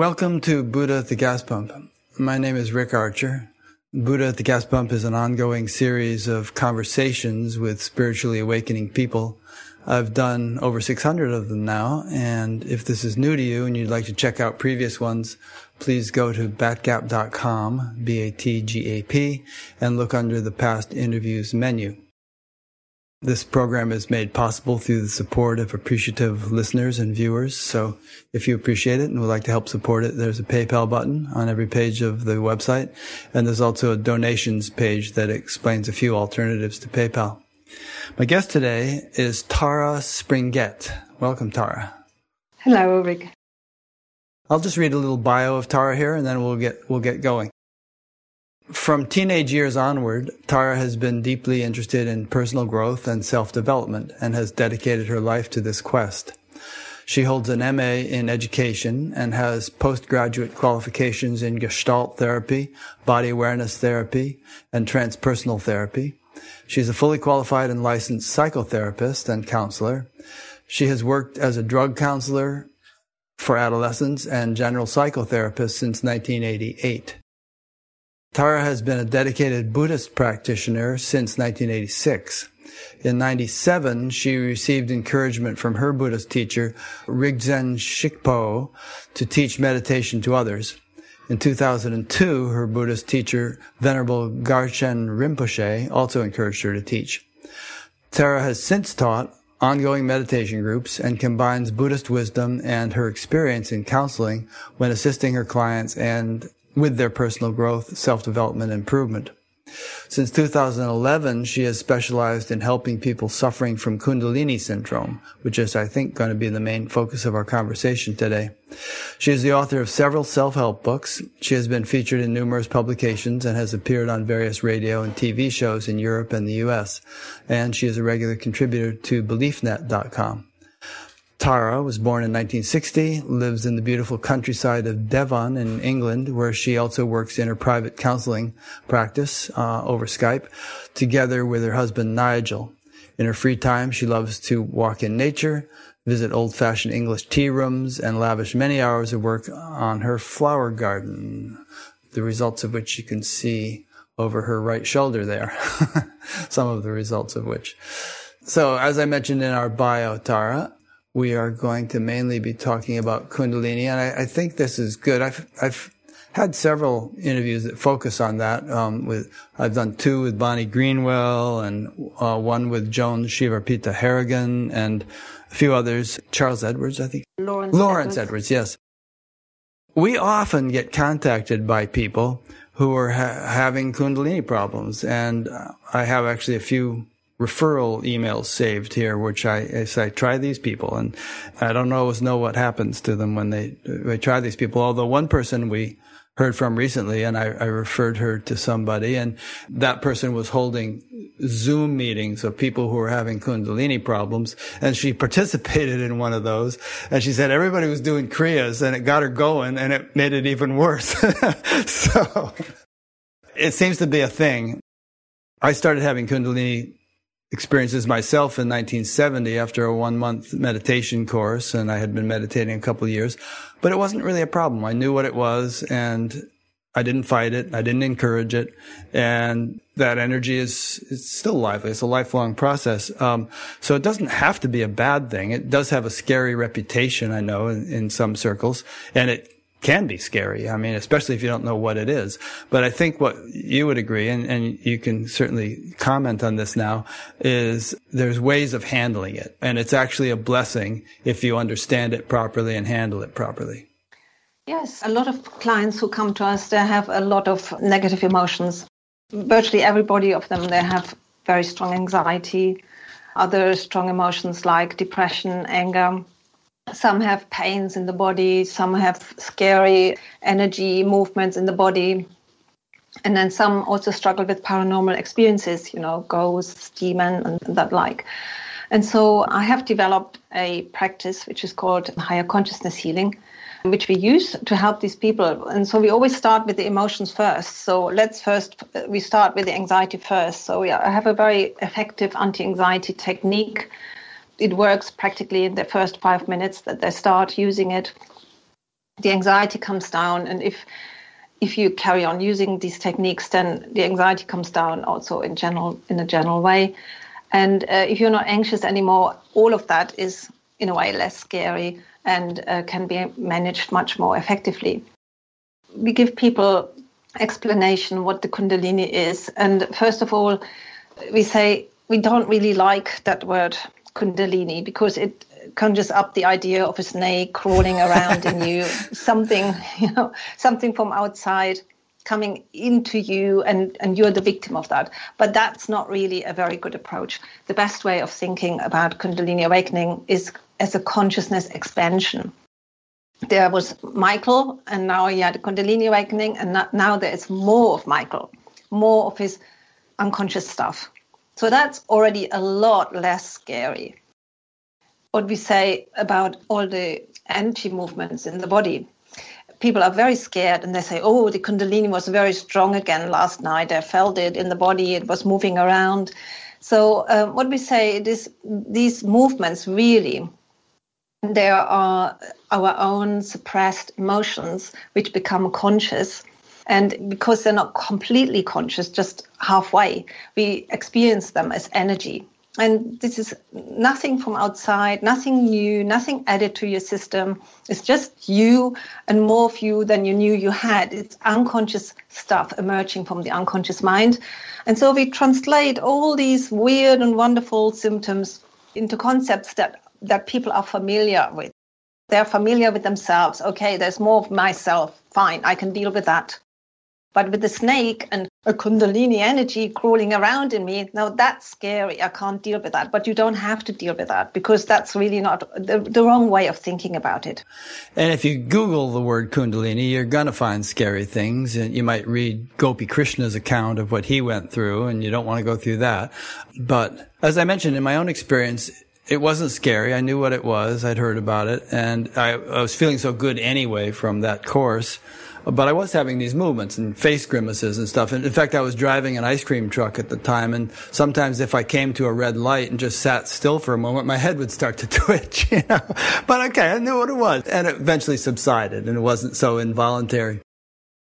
Welcome to Buddha at the Gas Pump. My name is Rick Archer. Buddha at the Gas Pump is an ongoing series of conversations with spiritually awakening people. I've done over 600 of them now, and if this is new to you and you'd like to check out previous ones, please go to batgap.com, B-A-T-G-A-P, and look under the past interviews menu. This program is made possible through the support of appreciative listeners and viewers. So if you appreciate it and would like to help support it, there's a PayPal button on every page of the website. And there's also a donations page that explains a few alternatives to PayPal. My guest today is Tara Springett. Welcome, Tara. Hello, Rick. I'll just read a little bio of Tara here and then we'll get, we'll get going. From teenage years onward, Tara has been deeply interested in personal growth and self-development and has dedicated her life to this quest. She holds an MA in education and has postgraduate qualifications in Gestalt therapy, body awareness therapy, and transpersonal therapy. She's a fully qualified and licensed psychotherapist and counselor. She has worked as a drug counselor for adolescents and general psychotherapist since 1988. Tara has been a dedicated Buddhist practitioner since 1986. In 97, she received encouragement from her Buddhist teacher, Rigdzin Shikpo, to teach meditation to others. In 2002, her Buddhist teacher, Venerable Garchen Rinpoche, also encouraged her to teach. Tara has since taught ongoing meditation groups and combines Buddhist wisdom and her experience in counseling when assisting her clients and with their personal growth, self-development, improvement. Since 2011, she has specialized in helping people suffering from Kundalini syndrome, which is, I think, going to be the main focus of our conversation today. She is the author of several self-help books. She has been featured in numerous publications and has appeared on various radio and TV shows in Europe and the US. And she is a regular contributor to BeliefNet.com. Tara was born in 1960, lives in the beautiful countryside of Devon in England, where she also works in her private counseling practice uh, over Skype, together with her husband Nigel. In her free time, she loves to walk in nature, visit old-fashioned English tea rooms, and lavish many hours of work on her flower garden, the results of which you can see over her right shoulder there. Some of the results of which. So, as I mentioned in our bio, Tara, we are going to mainly be talking about Kundalini, and I, I think this is good. I've, I've had several interviews that focus on that. Um, with I've done two with Bonnie Greenwell and uh, one with Joan Shivarpita Harrigan and a few others. Charles Edwards, I think. Lawrence, Lawrence Edwards. Edwards yes. We often get contacted by people who are ha- having Kundalini problems, and I have actually a few referral emails saved here, which I, I try these people. And I don't always know what happens to them when they, they try these people. Although one person we heard from recently and I, I referred her to somebody and that person was holding Zoom meetings of people who were having Kundalini problems. And she participated in one of those. And she said everybody was doing Kriyas and it got her going and it made it even worse. so it seems to be a thing. I started having Kundalini experiences myself in 1970 after a one month meditation course and I had been meditating a couple years, but it wasn't really a problem. I knew what it was and I didn't fight it. I didn't encourage it. And that energy is, is still lively. It's a lifelong process. Um, so it doesn't have to be a bad thing. It does have a scary reputation, I know, in, in some circles. And it can be scary. I mean, especially if you don't know what it is. But I think what you would agree, and, and you can certainly comment on this now, is there's ways of handling it. And it's actually a blessing if you understand it properly and handle it properly. Yes, a lot of clients who come to us, they have a lot of negative emotions. Virtually everybody of them, they have very strong anxiety, other strong emotions like depression, anger, some have pains in the body, some have scary energy movements in the body. And then some also struggle with paranormal experiences, you know, ghosts, demon, and that like. And so I have developed a practice which is called higher consciousness healing, which we use to help these people. And so we always start with the emotions first. So let's first, we start with the anxiety first. So yeah, I have a very effective anti anxiety technique it works practically in the first five minutes that they start using it. the anxiety comes down. And if if you carry on using these techniques, then the anxiety comes down also in general in a general way. And uh, if you're not anxious anymore, all of that is in a way less scary and uh, can be managed much more effectively. We give people explanation what the kundalini is and first of all we say we don't really like that word kundalini because it conjures up the idea of a snake crawling around in you something you know something from outside coming into you and and you're the victim of that. But that's not really a very good approach. The best way of thinking about kundalini awakening is as a consciousness expansion. There was Michael, and now he had a Kundalini awakening, and now there is more of Michael, more of his unconscious stuff. So that's already a lot less scary. What we say about all the energy movements in the body. People are very scared and they say, oh, the Kundalini was very strong again last night. I felt it in the body, it was moving around. So, um, what we say is these movements really there are our own suppressed emotions which become conscious. And because they're not completely conscious, just halfway, we experience them as energy. And this is nothing from outside, nothing new, nothing added to your system. It's just you and more of you than you knew you had. It's unconscious stuff emerging from the unconscious mind. And so we translate all these weird and wonderful symptoms into concepts that that people are familiar with. They're familiar with themselves. Okay, there's more of myself. Fine, I can deal with that. But with the snake and a Kundalini energy crawling around in me, now that's scary. I can't deal with that. But you don't have to deal with that because that's really not the, the wrong way of thinking about it. And if you Google the word Kundalini, you're going to find scary things. And you might read Gopi Krishna's account of what he went through, and you don't want to go through that. But as I mentioned in my own experience, it wasn't scary. I knew what it was. I'd heard about it, and I, I, was feeling so good anyway from that course. But I was having these movements and face grimaces and stuff. And in fact, I was driving an ice cream truck at the time, and sometimes if I came to a red light and just sat still for a moment, my head would start to twitch. You know, but okay, I knew what it was, and it eventually subsided, and it wasn't so involuntary.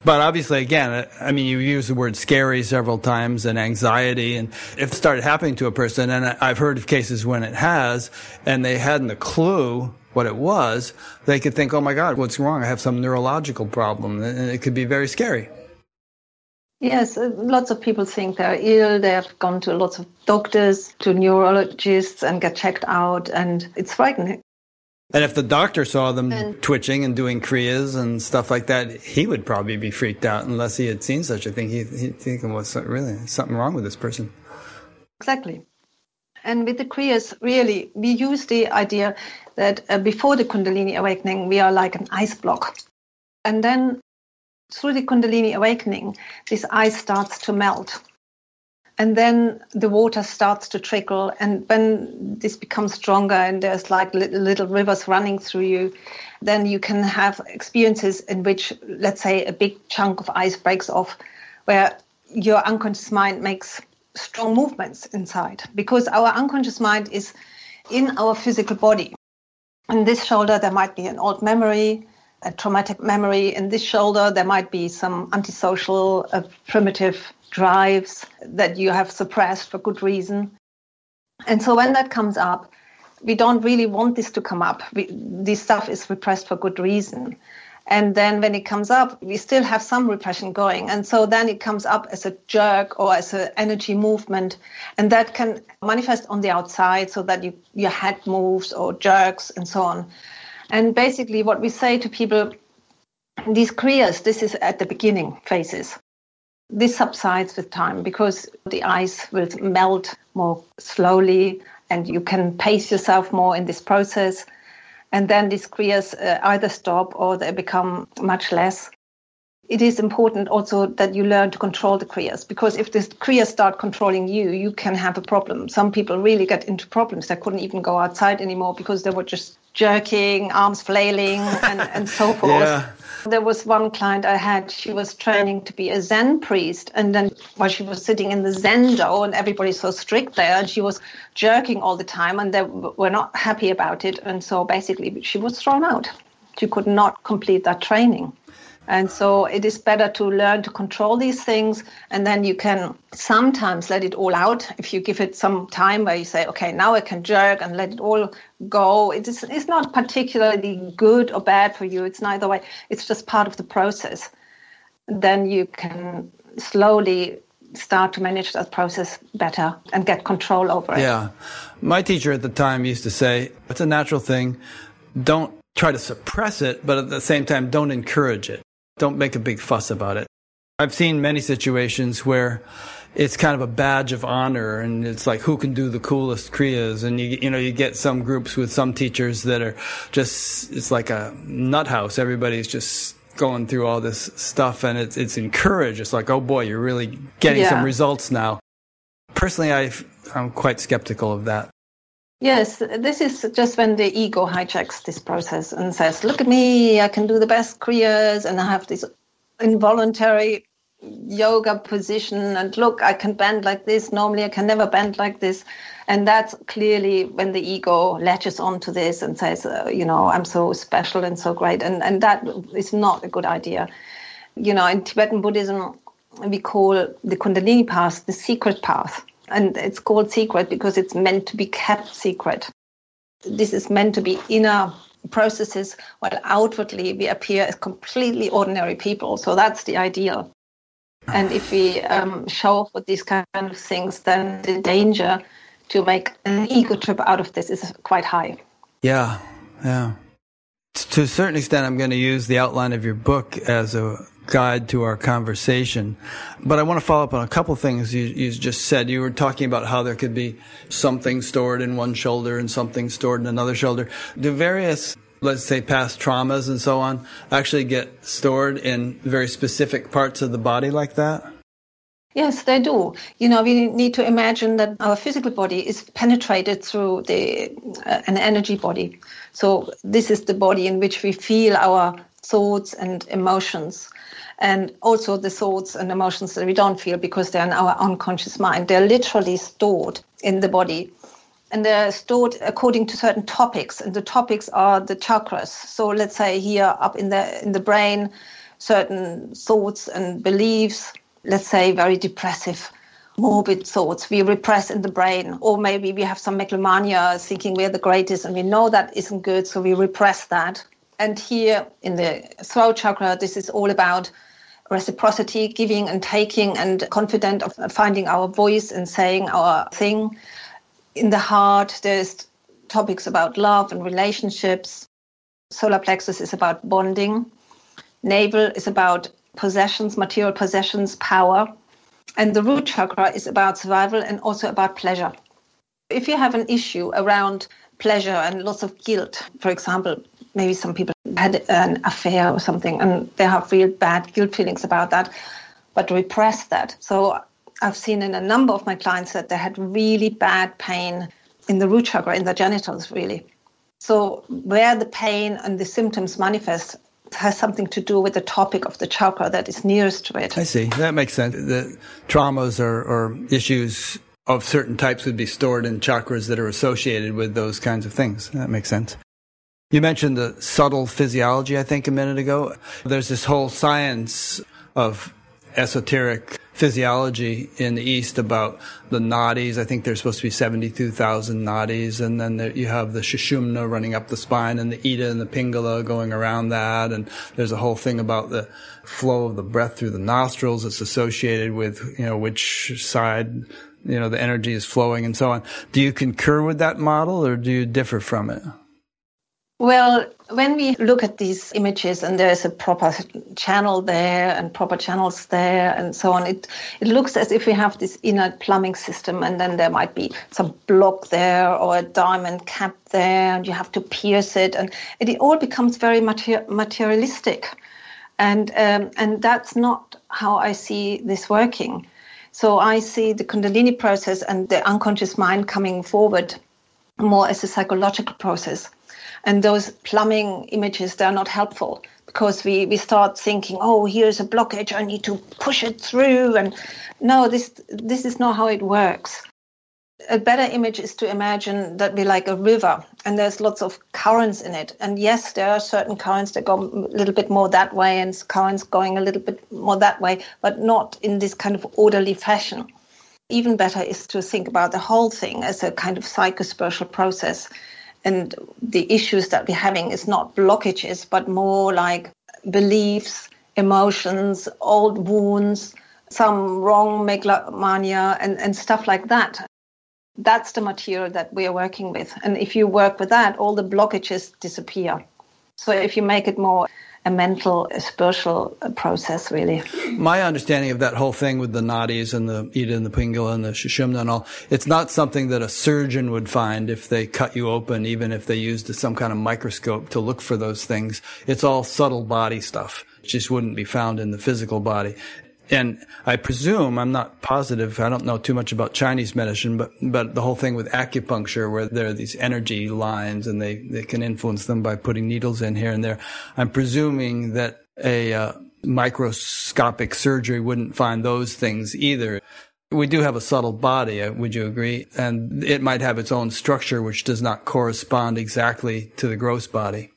But obviously, again, I mean, you use the word scary several times and anxiety. And if it started happening to a person, and I've heard of cases when it has, and they hadn't a clue what it was, they could think, oh my God, what's wrong? I have some neurological problem. And it could be very scary. Yes, uh, lots of people think they're ill. They have gone to lots of doctors, to neurologists, and get checked out, and it's frightening. And if the doctor saw them and, twitching and doing kriyas and stuff like that, he would probably be freaked out unless he had seen such a thing. He, he'd think, what's really something wrong with this person? Exactly. And with the kriyas, really, we use the idea that uh, before the Kundalini awakening, we are like an ice block. And then through the Kundalini awakening, this ice starts to melt. And then the water starts to trickle. And when this becomes stronger and there's like little, little, rivers running through you then you can have experiences in which let's say a big chunk of ice breaks off where your unconscious mind makes strong movements inside. Because our unconscious mind is in our physical body in this shoulder there might be an old memory a traumatic memory in this shoulder there might be some antisocial uh, primitive drives that you have suppressed for good reason. And so when that comes up, we don't really want this to come up. We, this stuff is repressed for good reason. And then when it comes up, we still have some repression going. And so then it comes up as a jerk or as an energy movement. And that can manifest on the outside so that you, your head moves or jerks and so on. And basically, what we say to people, these kriyas, this is at the beginning phases. This subsides with time because the ice will melt more slowly and you can pace yourself more in this process. And then these kriyas uh, either stop or they become much less. It is important also that you learn to control the kriyas because if the kriyas start controlling you, you can have a problem. Some people really get into problems. They couldn't even go outside anymore because they were just jerking, arms flailing, and, and so forth. Yeah. There was one client I had, she was training to be a Zen priest. And then while she was sitting in the Zendo and everybody's so strict there, and she was jerking all the time, and they were not happy about it. And so basically, she was thrown out. She could not complete that training. And so it is better to learn to control these things, and then you can sometimes let it all out if you give it some time where you say, okay, now I can jerk and let it all go. It is, it's not particularly good or bad for you. It's neither way. It's just part of the process. Then you can slowly start to manage that process better and get control over it. Yeah. My teacher at the time used to say, it's a natural thing. Don't try to suppress it, but at the same time, don't encourage it don't make a big fuss about it. I've seen many situations where it's kind of a badge of honor and it's like who can do the coolest kriyas? And you you know you get some groups with some teachers that are just it's like a nut house. Everybody's just going through all this stuff and it's it's encouraged. It's like oh boy you're really getting yeah. some results now. Personally i i'm quite skeptical of that Yes, this is just when the ego hijacks this process and says, Look at me, I can do the best kriyas, and I have this involuntary yoga position, and look, I can bend like this. Normally, I can never bend like this. And that's clearly when the ego latches onto this and says, uh, You know, I'm so special and so great. And, and that is not a good idea. You know, in Tibetan Buddhism, we call the Kundalini path the secret path and it's called secret because it's meant to be kept secret. This is meant to be inner processes, while outwardly we appear as completely ordinary people. So that's the ideal. And if we um, show for these kind of things, then the danger to make an ego trip out of this is quite high. Yeah, yeah. To a certain extent, I'm going to use the outline of your book as a guide to our conversation. But I want to follow up on a couple things you, you, just said. You were talking about how there could be something stored in one shoulder and something stored in another shoulder. Do various, let's say, past traumas and so on actually get stored in very specific parts of the body like that? Yes, they do. You know, we need to imagine that our physical body is penetrated through the uh, an energy body. So this is the body in which we feel our thoughts and emotions and also the thoughts and emotions that we don't feel because they're in our unconscious mind. They're literally stored in the body. And they're stored according to certain topics, and the topics are the chakras. So let's say here up in the in the brain, certain thoughts and beliefs, let's say very depressive, morbid thoughts we repress in the brain, or maybe we have some megalomania, thinking we're the greatest, and we know that isn't good, so we repress that. And here in the throat chakra, this is all about reciprocity, giving and taking, and confident of finding our voice and saying our thing. In the heart, there's topics about love and relationships. Solar plexus is about bonding. Navel is about possessions, material possessions, power. And the root chakra is about survival and also about pleasure. If you have an issue around pleasure and lots of guilt, for example, maybe some people had an affair or something and they have real bad guilt feelings about that, but repress that. So I've seen in a number of my clients that they had really bad pain in the root chakra, in the genitals, really. So where the pain and the symptoms manifest has something to do with the topic of the chakra that is nearest to it. I see. That makes sense. The traumas or, or issues of certain types would be stored in chakras that are associated with those kinds of things. That makes sense. You mentioned the subtle physiology, I think, a minute ago. There's this whole science of esoteric physiology in the East about the nadis. I think there's supposed to be 72,000 nadis. And then there, you have the Sushumna running up the spine and the Ida and the Pingala going around that. And there's a whole thing about the flow of the breath through the nostrils. It's associated with, you know, which side, you know, the energy is flowing and so on. Do you concur with that model or do you differ from it? Well, when we look at these images and there's a proper channel there and proper channels there and so on, it, it looks as if we have this inner plumbing system and then there might be some block there or a diamond cap there and you have to pierce it and it, it all becomes very mater- materialistic. And, um, and that's not how I see this working. So I see the Kundalini process and the unconscious mind coming forward more as a psychological process and those plumbing images, they're not helpful because we, we start thinking, oh, here's a blockage, I need to push it through. And no, this this is not how it works. a better image is to imagine that we're like a river and there's lots of currents in it. And yes, there are certain currents that go a little bit more that way and currents going a little bit more that way, but not in this kind of orderly fashion. Even better is to think about the whole thing as a kind of psychospiritual process. And the issues that we're having is not blockages, but more like beliefs, emotions, old wounds, some wrong megalomania, and, and stuff like that that's the material that we are working with. And if you work with that, all the blockages disappear. So if you make it more a mental, a spiritual uh, process, really. My understanding of that whole thing with the nadis and the Ida and the Pingala and the Sushumna and all, it's not something that a surgeon would find if they cut you open, even if they used some kind of microscope to look for those things. It's all subtle body stuff. It just wouldn't be found in the physical body and I presume I'm not positive. I don't know too much about Chinese medicine, but but the whole thing with acupuncture, where there are these energy lines, and they they can influence them by putting needles in here and there. I'm presuming that a uh, microscopic surgery wouldn't find those things either. We do have a subtle body, uh, would you agree? And it might have its own structure which does not correspond exactly to the gross body.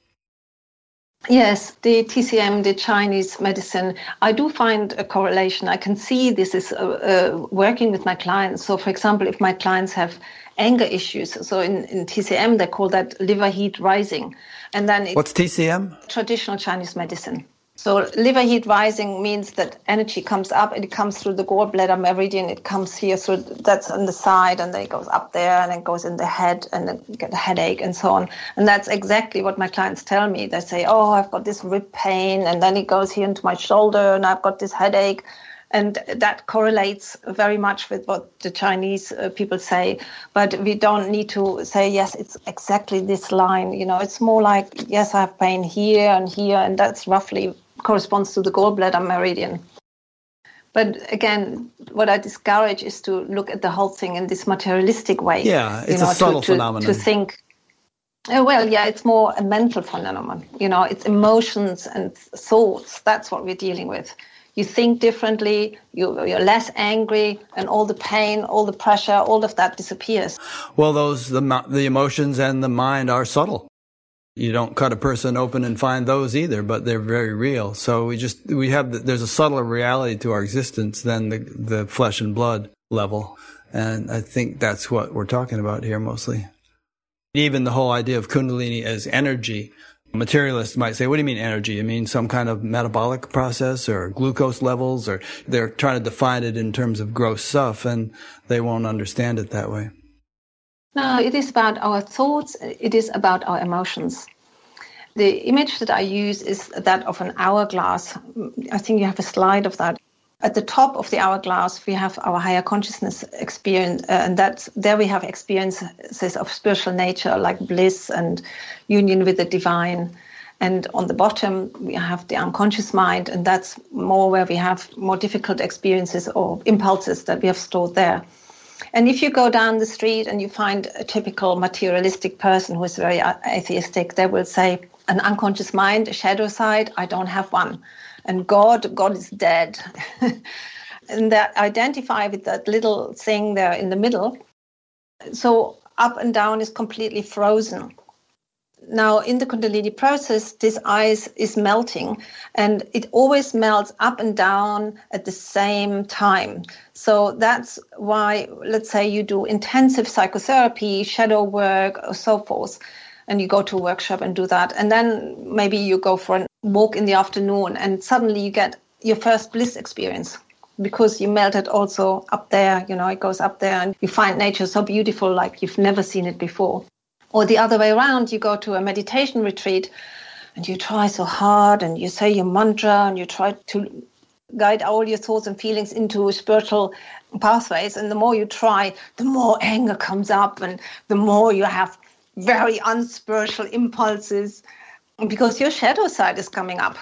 Yes, the TCM, the Chinese medicine, I do find a correlation. I can see this is uh, uh, working with my clients. So, for example, if my clients have anger issues, so in, in TCM, they call that liver heat rising. And then it's. what's TCM? Traditional Chinese medicine. So liver heat rising means that energy comes up it comes through the gallbladder meridian. It comes here, so that's on the side, and then it goes up there, and then goes in the head, and then you get a headache and so on. And that's exactly what my clients tell me. They say, "Oh, I've got this rib pain, and then it goes here into my shoulder, and I've got this headache." And that correlates very much with what the Chinese uh, people say. But we don't need to say, yes, it's exactly this line. You know, it's more like, yes, I have pain here and here, and that's roughly corresponds to the gallbladder meridian. But again, what I discourage is to look at the whole thing in this materialistic way. Yeah, it's you know, a subtle to, to, phenomenon. To think, uh, well, yeah, it's more a mental phenomenon. You know, it's emotions and thoughts. That's what we're dealing with. You think differently, you, you're less angry, and all the pain, all the pressure, all of that disappears. Well, those the the emotions and the mind are subtle you don't cut a person open and find those either, but they're very real. So we just, we have, the, there's a subtler reality to our existence than the, the flesh and blood level. And I think that's what we're talking about here mostly. Even the whole idea of Kundalini as energy, materialists might say, what do you mean energy? You mean some kind of metabolic process or glucose levels or they're trying to define it in terms of gross stuff and they won't understand it that way. No, it is about our thoughts, it is about our emotions. The image that I use is that of an hourglass. I think you have a slide of that. At the top of the hourglass, we have our higher consciousness experience, uh, and that's there we have experiences of spiritual nature like bliss and union with the divine. And on the bottom, we have the unconscious mind, and that's more where we have more difficult experiences or impulses that we have stored there. And if you go down the street and you find a typical materialistic person who is very atheistic, they will say, an unconscious mind, a shadow side, I don't have one. And God, God is dead. and they identify with that little thing there in the middle. So up and down is completely frozen. Now, in the Kundalini process, this ice is melting and it always melts up and down at the same time. So that's why, let's say, you do intensive psychotherapy, shadow work, or so forth, and you go to a workshop and do that. And then maybe you go for a walk in the afternoon and suddenly you get your first bliss experience because you melted also up there, you know, it goes up there and you find nature so beautiful like you've never seen it before. Or the other way around, you go to a meditation retreat and you try so hard and you say your mantra and you try to guide all your thoughts and feelings into spiritual pathways. And the more you try, the more anger comes up and the more you have very unspiritual impulses because your shadow side is coming up.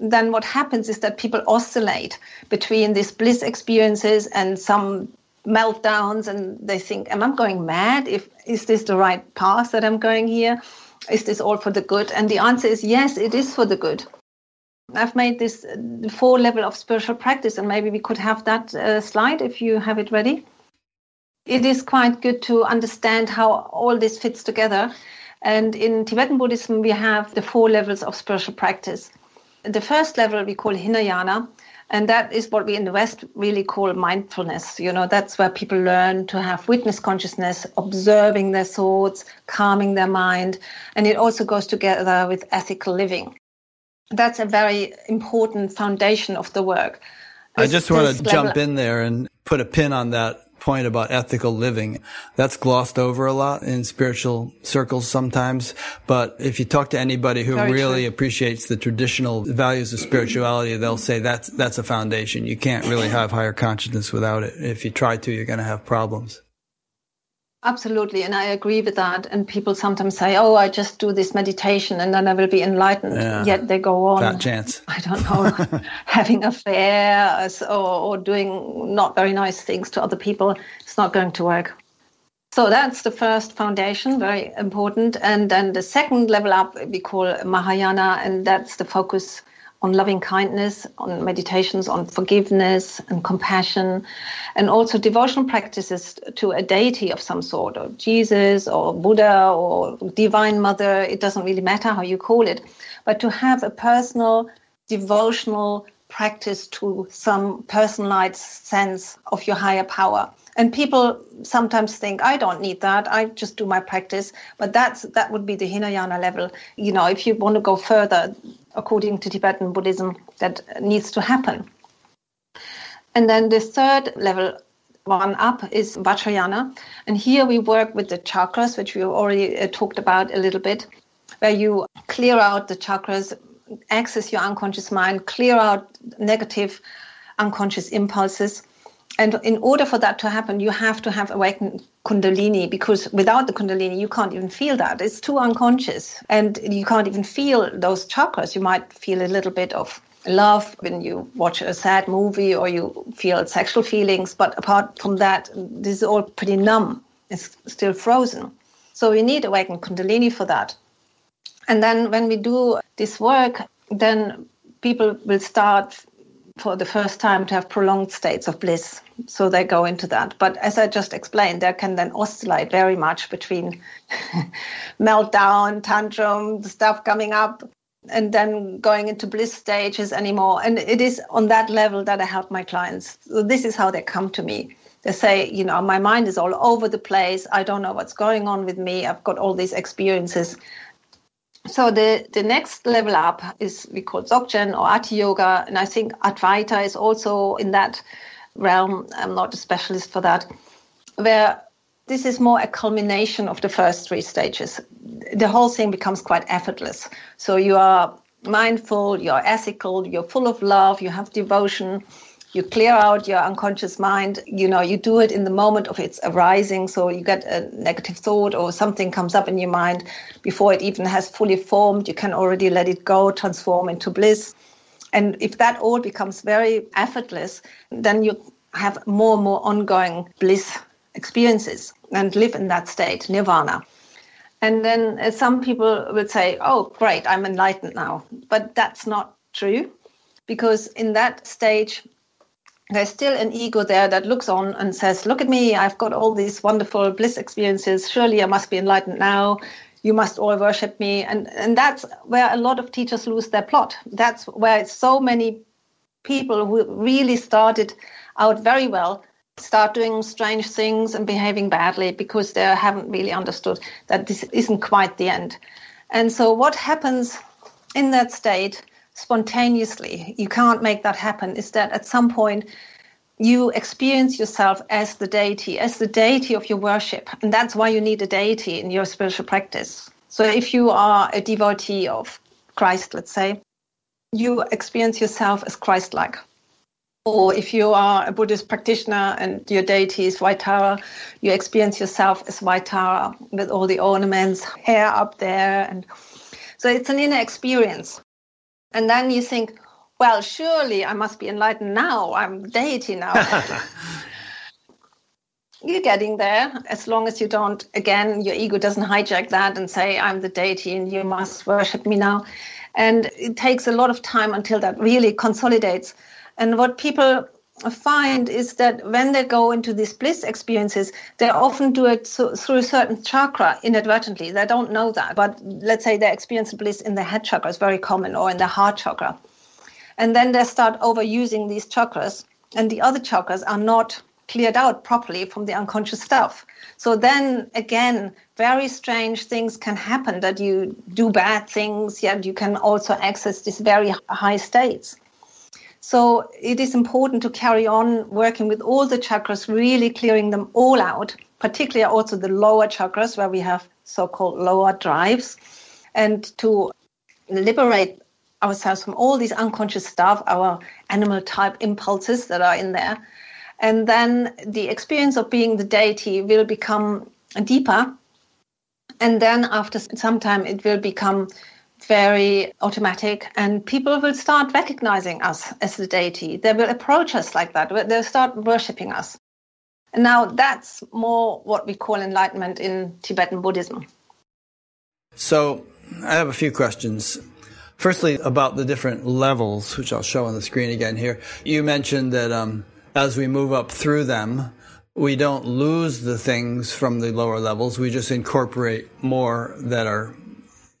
Then what happens is that people oscillate between these bliss experiences and some meltdowns and they think am i going mad if is this the right path that i'm going here is this all for the good and the answer is yes it is for the good i've made this uh, four level of spiritual practice and maybe we could have that uh, slide if you have it ready it is quite good to understand how all this fits together. And in Tibetan Buddhism, we have the four levels of spiritual practice. The first level we call Hinayana, and that is what we in the West really call mindfulness. You know, that's where people learn to have witness consciousness, observing their thoughts, calming their mind. And it also goes together with ethical living. That's a very important foundation of the work. I just want to jump in there and put a pin on that point about ethical living. That's glossed over a lot in spiritual circles sometimes. But if you talk to anybody who Very really true. appreciates the traditional values of spirituality, they'll say that's, that's a foundation. You can't really have higher consciousness without it. If you try to, you're going to have problems. Absolutely, and I agree with that. And people sometimes say, "Oh, I just do this meditation, and then I will be enlightened." Yeah. Yet they go on. Fat chance. I don't know, having affairs uh, or, or doing not very nice things to other people. It's not going to work. So that's the first foundation, very important. And then the second level up we call Mahayana, and that's the focus on loving kindness, on meditations on forgiveness and compassion, and also devotional practices to a deity of some sort, or Jesus or Buddha or Divine Mother. It doesn't really matter how you call it, but to have a personal devotional practice to some personalized sense of your higher power. And people sometimes think, I don't need that. I just do my practice. But that's that would be the Hinayana level. You know, if you want to go further, according to Tibetan Buddhism, that needs to happen. And then the third level one up is Vajrayana. And here we work with the chakras, which we already uh, talked about a little bit, where you clear out the chakras, access your unconscious mind, clear out negative unconscious impulses and in order for that to happen, you have to have awakened Kundalini because without the Kundalini, you can't even feel that. It's too unconscious. And you can't even feel those chakras. You might feel a little bit of love when you watch a sad movie or you feel sexual feelings. But apart from that, this is all pretty numb. It's still frozen. So you need awakened Kundalini for that. And then when we do this work, then people will start for the first time to have prolonged states of bliss. So they go into that. But as I just explained, they can then oscillate very much between meltdown, tantrum, stuff coming up, and then going into bliss stages anymore. And it is on that level that I help my clients. So this is how they come to me. They say, you know, my mind is all over the place. I don't know what's going on with me. I've got all these experiences so the, the next level up is we call Dzogchen or Ati Yoga, and I think Advaita is also in that realm. I'm not a specialist for that, where this is more a culmination of the first three stages. The whole thing becomes quite effortless. So you are mindful, you're ethical, you're full of love, you have devotion, you clear out your unconscious mind you know you do it in the moment of its arising. So you get a negative thought or something comes up in your mind before it even has fully formed. You can already let it go transform into bliss. And if that all becomes very effortless then you have more and more ongoing bliss experiences and live in that state nirvana. And then uh, some people would say oh great i'm enlightened now. But that's not true because in that stage there's still an ego there that looks on and says, Look at me, I've got all these wonderful bliss experiences. Surely I must be enlightened now. You must all worship me. And, and that's where a lot of teachers lose their plot. That's where so many people who really started out very well start doing strange things and behaving badly because they haven't really understood that this isn't quite the end. And so, what happens in that state spontaneously, you can't make that happen, is that at some point you experience yourself as the deity, as the deity of your worship. And that's why you need a deity in your spiritual practice. So if you are a devotee of Christ, let's say, you experience yourself as Christ like. Or if you are a Buddhist practitioner and your deity is White Tara, you experience yourself as White Tara with all the ornaments, hair up there. And so it's an inner experience. And then you think, well, surely I must be enlightened now. I'm deity now. You're getting there as long as you don't, again, your ego doesn't hijack that and say, I'm the deity and you must worship me now. And it takes a lot of time until that really consolidates. And what people find is that when they go into these bliss experiences, they often do it so, through a certain chakra inadvertently. They don't know that, but let's say they experience bliss in the head chakra is very common, or in the heart chakra, and then they start overusing these chakras, and the other chakras are not cleared out properly from the unconscious stuff. So then again, very strange things can happen that you do bad things, yet you can also access these very high states. So it is important to carry on working with all the chakras, really clearing them all out, particularly also the lower chakras where we have so-called lower drives, and to liberate ourselves from all these unconscious stuff, our animal type impulses that are in there. And then the experience of being the deity will become deeper. And then after some time, it will become very automatic and people will start recognizing us as the deity. They will approach us like that. They'll start worshipping us. And now that's more what we call enlightenment in Tibetan Buddhism. So I have a few questions. Firstly, about the different levels, which I'll show on the screen again here. You mentioned that um, as we move up through them, we don't lose the things from the lower levels. We just incorporate more that are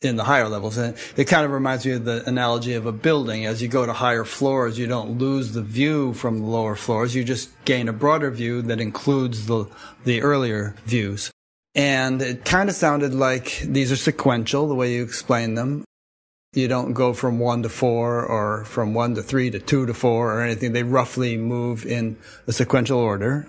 in the higher levels. And it kind of reminds me of the analogy of a building. As you go to higher floors, you don't lose the view from the lower floors. You just gain a broader view that includes the, the earlier views. And it kind of sounded like these are sequential, the way you explain them. You don't go from one to four or from one to three to two to four or anything. They roughly move in a sequential order.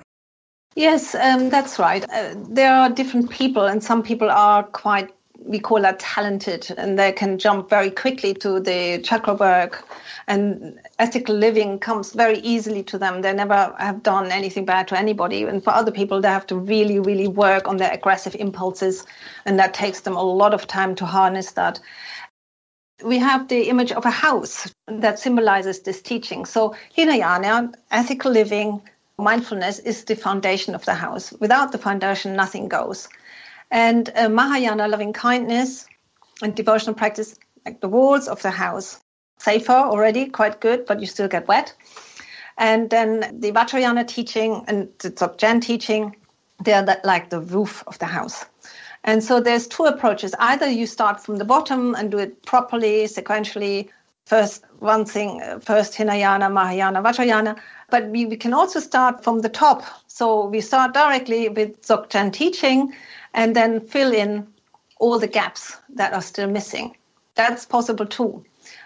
Yes, um, that's right. Uh, there are different people, and some people are quite we call that talented and they can jump very quickly to the chakra work and ethical living comes very easily to them. They never have done anything bad to anybody and for other people they have to really really work on their aggressive impulses and that takes them a lot of time to harness that. We have the image of a house that symbolizes this teaching. So hinayana ethical living mindfulness is the foundation of the house. Without the foundation nothing goes and uh, Mahayana loving kindness and devotional practice, like the walls of the house, safer already, quite good, but you still get wet. And then the Vajrayana teaching and the Dzogchen teaching, they're like the roof of the house. And so there's two approaches. Either you start from the bottom and do it properly, sequentially, first one thing, first Hinayana, Mahayana, Vajrayana, but we, we can also start from the top. So we start directly with Dzogchen teaching and then fill in all the gaps that are still missing. That's possible too.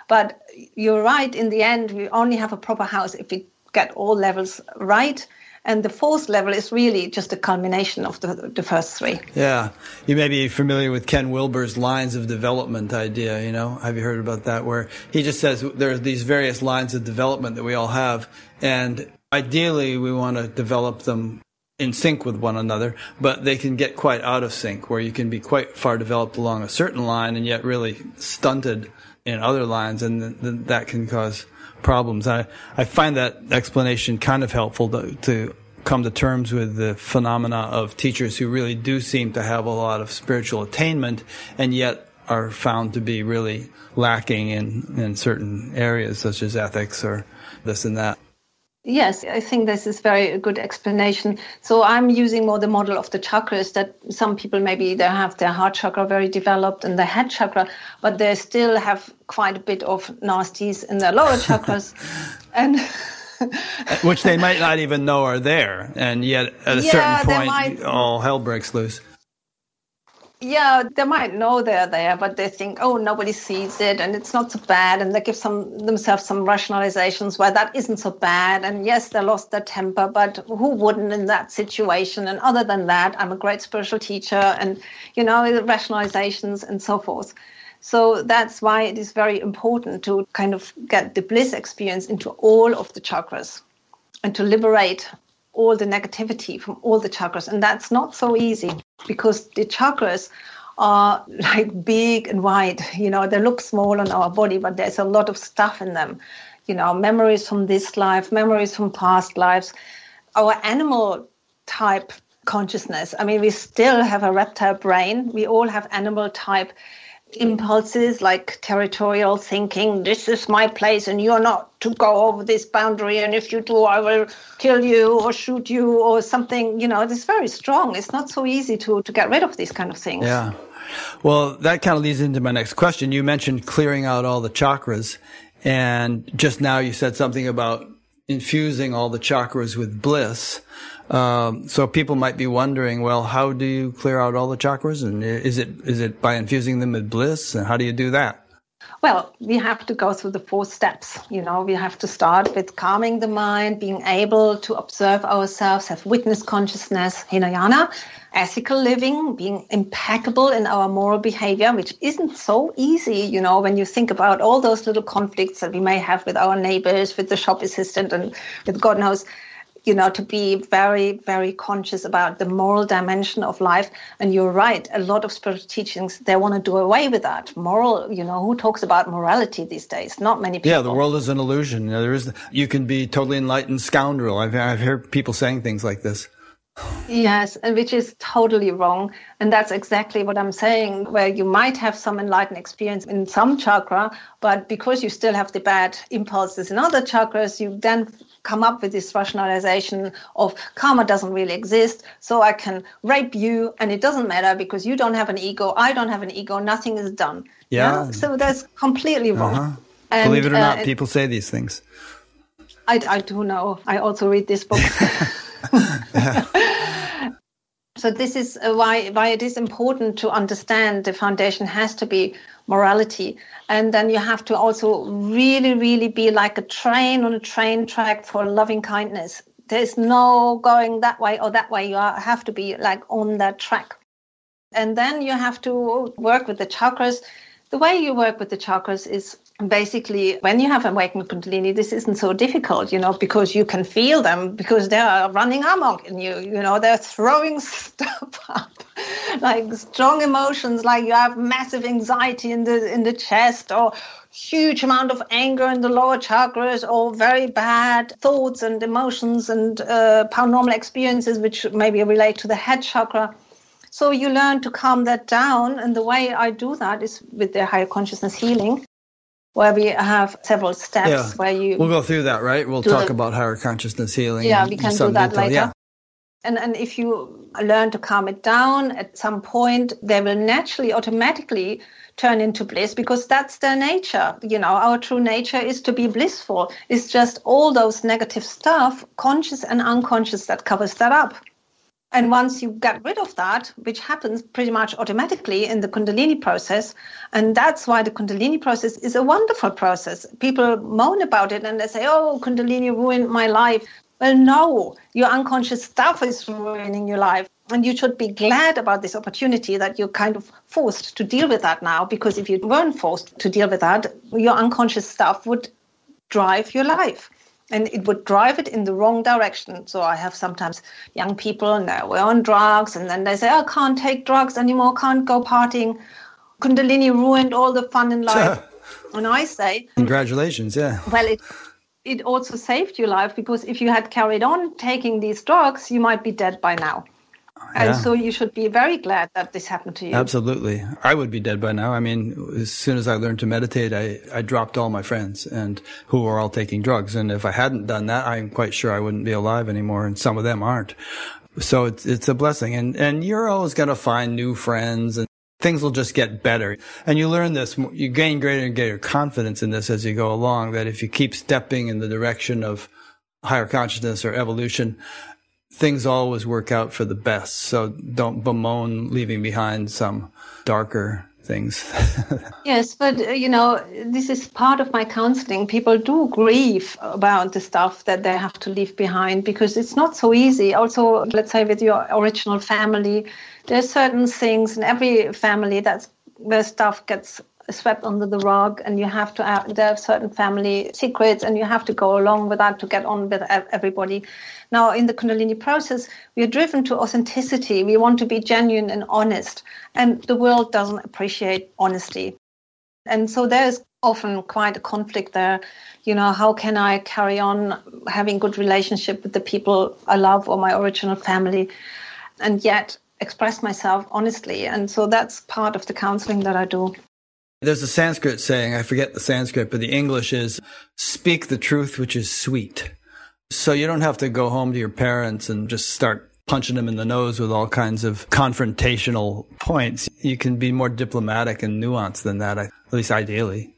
But you're right, in the end, we only have a proper house if we get all levels right. And the fourth level is really just a culmination of the, the first three. Yeah. You may be familiar with Ken Wilber's lines of development idea, you know? Have you heard about that? Where he just says there are these various lines of development that we all have. And ideally, we want to develop them in sync with one another, but they can get quite out of sync where you can be quite far developed along a certain line and yet really stunted in other lines and th- th- that can cause problems. I, I find that explanation kind of helpful to, to come to terms with the phenomena of teachers who really do seem to have a lot of spiritual attainment and yet are found to be really lacking in, in certain areas such as ethics or this and that. Yes, I think this is very good explanation. So I'm using more the model of the chakras that some people maybe they have their heart chakra very developed and the head chakra, but they still have quite a bit of nasties in their lower chakras. and which they might not even know are there. And yet at a yeah, certain point might, all hell breaks loose yeah, they might know they're there, but they think, oh, nobody sees it and it's not so bad. And they give some themselves some rationalizations why that isn't so bad. And yes, they lost their temper, but who wouldn't in that situation? And other than that, I'm a great spiritual teacher and, you know, rationalizations and so forth. So that's why it is very important to kind of get the bliss experience into all of the chakras and to liberate all the negativity from all the chakras. And that's not so easy because the chakras are like big and wide. You know, they look small on our body, but there's a lot of stuff in them. You know, memories from this life, memories from past lives, our animal type consciousness. I mean, we still have a reptile brain. We all have animal type impulses like territorial thinking this is my place and you're not to go over this boundary and if you do i will kill you or shoot you or something. You know it's very strong. It's not so easy to to get rid of these kind of things. Yeah. Well that kind of leads into my next question. You mentioned clearing out all the chakras and just now you said something about infusing all the chakras with bliss um, so people might be wondering, well, how do you clear out all the chakras? And is it is it by infusing them with bliss? And how do you do that? Well, we have to go through the four steps. You know, we have to start with calming the mind, being able to observe ourselves, have witness consciousness, Hinayana, ethical living, being impeccable in our moral behavior, which isn't so easy, you know, when you think about all those little conflicts that we may have with our neighbors, with the shop assistant, and with God knows you know, to be very, very conscious about the moral dimension of life. And you're right, a lot of spiritual teachings, they want to do away with that. Moral, you know, who talks about morality these days? Not many people. Yeah, the world is an illusion. You know, there is, you can be totally enlightened scoundrel. I've, I've heard people saying things like this. Yes, and which is totally wrong. And that's exactly what I'm saying, where you might have some enlightened experience in some chakra, but because you still have the bad impulses in other chakras, you then come up with this rationalization of karma doesn't really exist, so I can rape you and it doesn't matter because you don't have an ego, I don't have an ego, nothing is done. Yeah. yeah? So that's completely wrong. Uh-huh. And, Believe it or not, uh, people say these things. I, I do know. I also read this book. so this is uh, why why it is important to understand the foundation has to be morality. And then you have to also really really be like a train on a train track for loving kindness. There's no going that way or that way. You have to be like on that track. And then you have to work with the chakras. The way you work with the chakras is basically when you have awakened kundalini this isn't so difficult you know because you can feel them because they are running amok in you you know they're throwing stuff up like strong emotions like you have massive anxiety in the in the chest or huge amount of anger in the lower chakras or very bad thoughts and emotions and uh, paranormal experiences which maybe relate to the head chakra. So you learn to calm that down and the way i do that is with the higher consciousness healing where we have several steps yeah. where you we'll go through that right we'll talk about higher consciousness healing yeah we can do that detail. later yeah. and and if you learn to calm it down at some point they will naturally automatically turn into bliss because that's their nature you know our true nature is to be blissful it's just all those negative stuff conscious and unconscious that covers that up and once you get rid of that, which happens pretty much automatically in the Kundalini process, and that's why the Kundalini process is a wonderful process. People moan about it and they say, oh, Kundalini ruined my life. Well, no, your unconscious stuff is ruining your life. And you should be glad about this opportunity that you're kind of forced to deal with that now, because if you weren't forced to deal with that, your unconscious stuff would drive your life and it would drive it in the wrong direction. So I have sometimes young people and they're on drugs, and then they say, oh, I can't take drugs anymore, can't go partying. Kundalini ruined all the fun in life. and I say, Congratulations, yeah. Well, it, it also saved your life because if you had carried on taking these drugs, you might be dead by now. And so you should be very glad that this happened to you. Absolutely. I would be dead by now. I mean, as soon as I learned to meditate, I, I dropped all my friends and who were all taking drugs. And if I hadn't done that, I'm quite sure I wouldn't be alive anymore. And some of them aren't. So it's, it's a blessing. And, and you're always going to find new friends and things will just get better. And you learn this, you gain greater and greater confidence in this as you go along, that if you keep stepping in the direction of higher consciousness or evolution, things always work out for the best. So don't bemoan leaving behind some darker things. yes, but uh, you know, this is part of my counseling. People do grieve about the stuff that they have to leave behind because it's not so easy. Also, let's say with your original family, there's certain things in every family that's where stuff gets swept under the rug and you have to have, there are certain family secrets and you have to go along with that to get on with everybody now, in the Kundalini process, we are driven to authenticity. We want to be genuine and honest, and the world doesn't appreciate honesty. And so there's often quite a conflict there. You know, how can I carry on having good relationship with the people I love or my original family, and yet express myself honestly? And so that's part of the counseling that I do. There's a Sanskrit saying, I forget the Sanskrit, but the English is speak the truth which is sweet. So you don't have to go home to your parents and just start punching them in the nose with all kinds of confrontational points. You can be more diplomatic and nuanced than that, at least ideally.